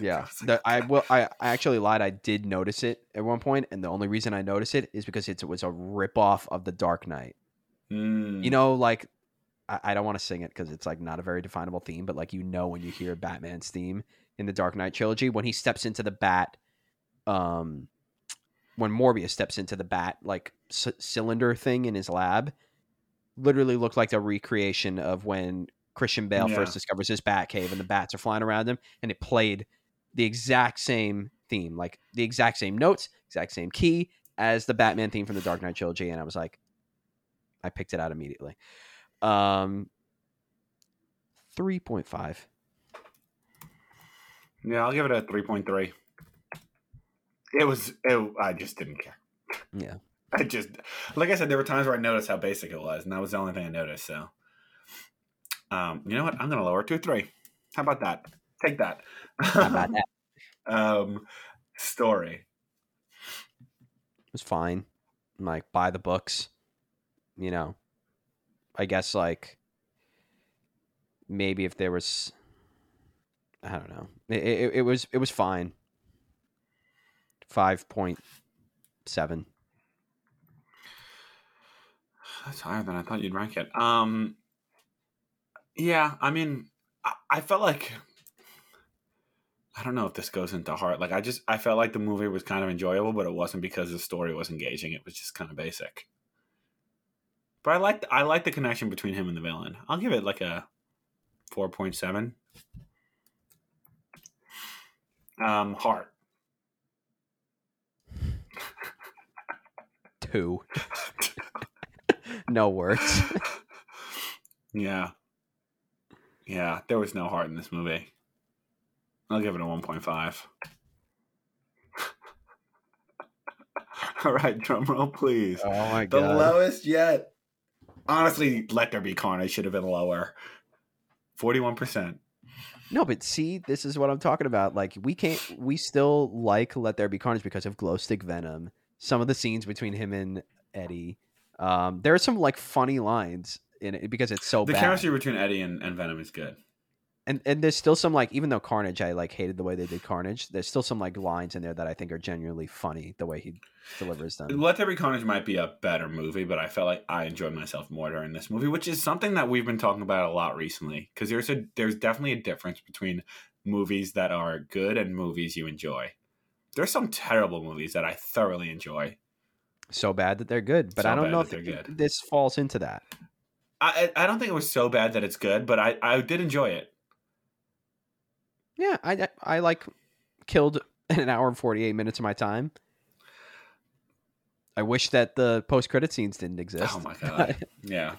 Yeah, I, like, I will. I, I actually lied. I did notice it at one point, and the only reason I noticed it is because it was a rip off of the Dark Knight. Mm. You know, like I, I don't want to sing it because it's like not a very definable theme, but like you know when you hear Batman's theme in the Dark Knight trilogy when he steps into the bat, um, when Morbius steps into the bat like c- cylinder thing in his lab, literally looked like a recreation of when Christian Bale yeah. first discovers his bat cave and the bats are flying around him, and it played the exact same theme, like the exact same notes, exact same key as the Batman theme from the Dark Knight trilogy, and I was like, I picked it out immediately. Um, three point five. Yeah, I'll give it a three point three. It was. It, I just didn't care. Yeah. I just, like I said, there were times where I noticed how basic it was, and that was the only thing I noticed. So, um, you know what? I'm going to lower it to a three. How about that? Take that. How about that? um, story. It was fine. Like buy the books. You know, I guess like maybe if there was, I don't know. It, it, it was it was fine. Five point seven. That's higher than I thought you'd rank it. Um, yeah, I mean, I, I felt like I don't know if this goes into heart. Like I just I felt like the movie was kind of enjoyable, but it wasn't because the story was engaging. It was just kind of basic. But I like I like the connection between him and the villain. I'll give it like a four point seven. Um, heart. Two. no words. yeah. Yeah, there was no heart in this movie. I'll give it a 1.5. All right, drum roll, please. Oh my the god. The lowest yet. Honestly, Let There Be Carnage should have been lower. 41%. No, but see, this is what I'm talking about. Like, we can't, we still like Let There Be Carnage because of Glow Stick Venom. Some of the scenes between him and Eddie. Um, there are some like funny lines in it because it's so the bad. chemistry between Eddie and, and Venom is good. And and there's still some like even though Carnage I like hated the way they did Carnage, there's still some like lines in there that I think are genuinely funny the way he delivers them. Let There Be Carnage might be a better movie, but I felt like I enjoyed myself more during this movie, which is something that we've been talking about a lot recently. Because there's a there's definitely a difference between movies that are good and movies you enjoy. There's some terrible movies that I thoroughly enjoy. So bad that they're good, but So I don't know if they're good. this falls into that. I I don't think it was so bad that it's good, but I I did enjoy it. Yeah, I I, like killed an hour and 48 minutes of my time. I wish that the post credit scenes didn't exist. Oh my god! yeah,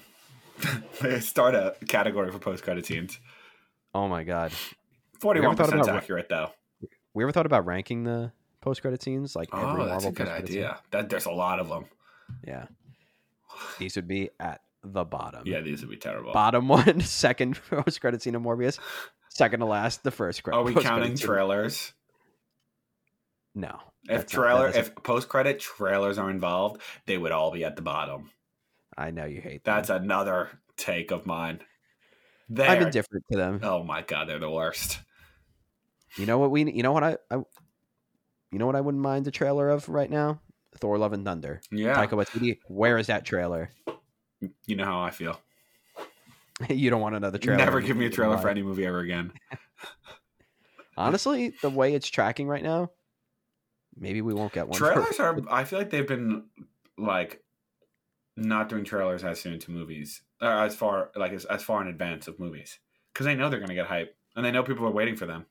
start a category for post credit scenes. oh my god. Forty one percent about- accurate though. We ever thought about ranking the post credit scenes like every Oh, that's Marvel a good idea. That there's a lot of them. Yeah. These would be at the bottom. Yeah, these would be terrible. Bottom one, second post credit scene of Morbius. Second to last, the first credit. Are we counting trailers? No. If that's not- that trailer, if post credit trailers are involved, they would all be at the bottom. I know you hate That's them. another take of mine. They're, I'm indifferent to them. oh my god, they're the worst. You know what we? You know what I? I you know what I wouldn't mind the trailer of right now? Thor: Love and Thunder. Yeah, Taika Waititi. Where is that trailer? You know how I feel. you don't want another trailer. Never give me a trailer for any movie ever again. Honestly, the way it's tracking right now, maybe we won't get one. Trailers are. I feel like they've been like not doing trailers as soon to movies, or as far like as, as far in advance of movies, because they know they're going to get hype and they know people are waiting for them.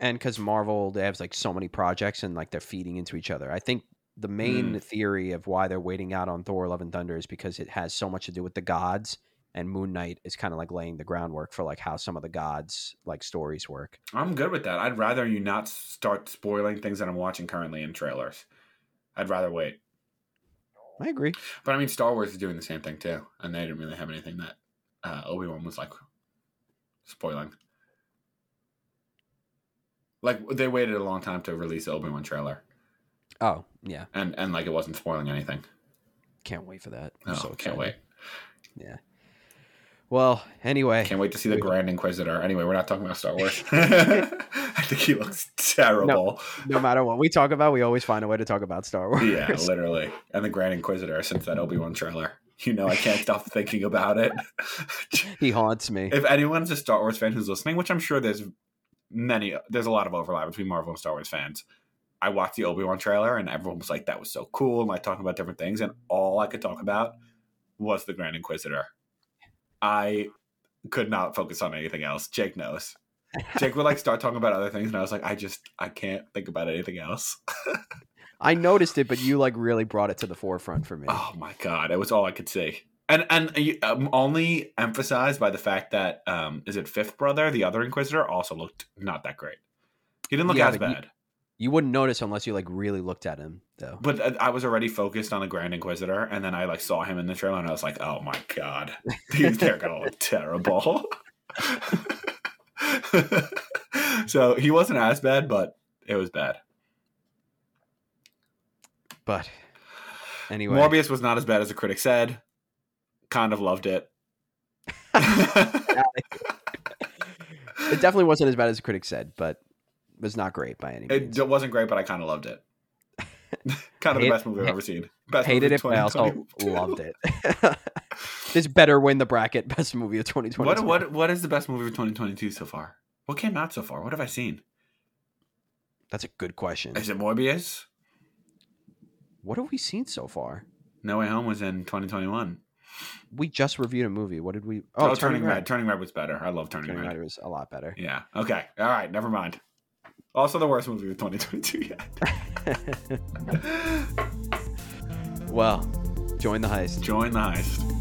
and because Marvel, they have like so many projects and like they're feeding into each other. I think the main Mm. theory of why they're waiting out on Thor: Love and Thunder is because it has so much to do with the gods, and Moon Knight is kind of like laying the groundwork for like how some of the gods like stories work. I'm good with that. I'd rather you not start spoiling things that I'm watching currently in trailers. I'd rather wait. I agree. But I mean, Star Wars is doing the same thing too, and they didn't really have anything that uh, Obi Wan was like spoiling. Like they waited a long time to release the Obi Wan trailer, Oh yeah, and and like it wasn't spoiling anything. can't wait for that. Oh, I'm so can't wait. Yeah. Well, anyway, Can't wait to see the Grand Inquisitor. Anyway, we're not talking about Star Wars. I think he looks terrible. no matter what we talk about, we always find a way to talk about Star Wars. Yeah, literally. And the Grand Inquisitor since that Obi Wan trailer. You know, I can't stop thinking about it. he haunts me. if anyone's a Star Wars fan who's listening, which I'm sure there's many, there's a lot of overlap between Marvel and Star Wars fans. I watched the Obi Wan trailer and everyone was like, that was so cool. And like talking about different things. And all I could talk about was the Grand Inquisitor. I could not focus on anything else. Jake knows. Jake would like start talking about other things. And I was like, I just, I can't think about anything else. I noticed it, but you like really brought it to the forefront for me. Oh my god, it was all I could see, and and you- um, only emphasized by the fact that um, is it Fifth Brother, the other Inquisitor, also looked not that great. He didn't look Yeah, as bad, You wouldn't notice unless you like really looked at him, though. but uh, I was already focused on the Grand Inquisitor, and then I like saw him in the trailer, and I was like, oh my god, these they're gonna look terrible. so he wasn't as bad, but it was bad. But anyway, Morbius was not as bad as the critic said. Kind of loved it. it definitely wasn't as bad as the critics said, but was not great by any means. It wasn't great, but I kind of loved it. kind of the best movie I've ever seen. Best Hated it, but I also loved it. this better win the bracket best movie of 2020. What what what is the best movie of 2022 so far? What came out so far? What have I seen? That's a good question. Is it Morbius? What have we seen so far? No Way Home was in 2021. We just reviewed a movie. What did we? Oh, oh Turning, Red. Turning Red was better. I love Turning, Turning Red. Red was a lot better. Yeah. Okay. All right. Never mind. Also, the worst movie of 2022 yet. well, join the heist. Join the heist.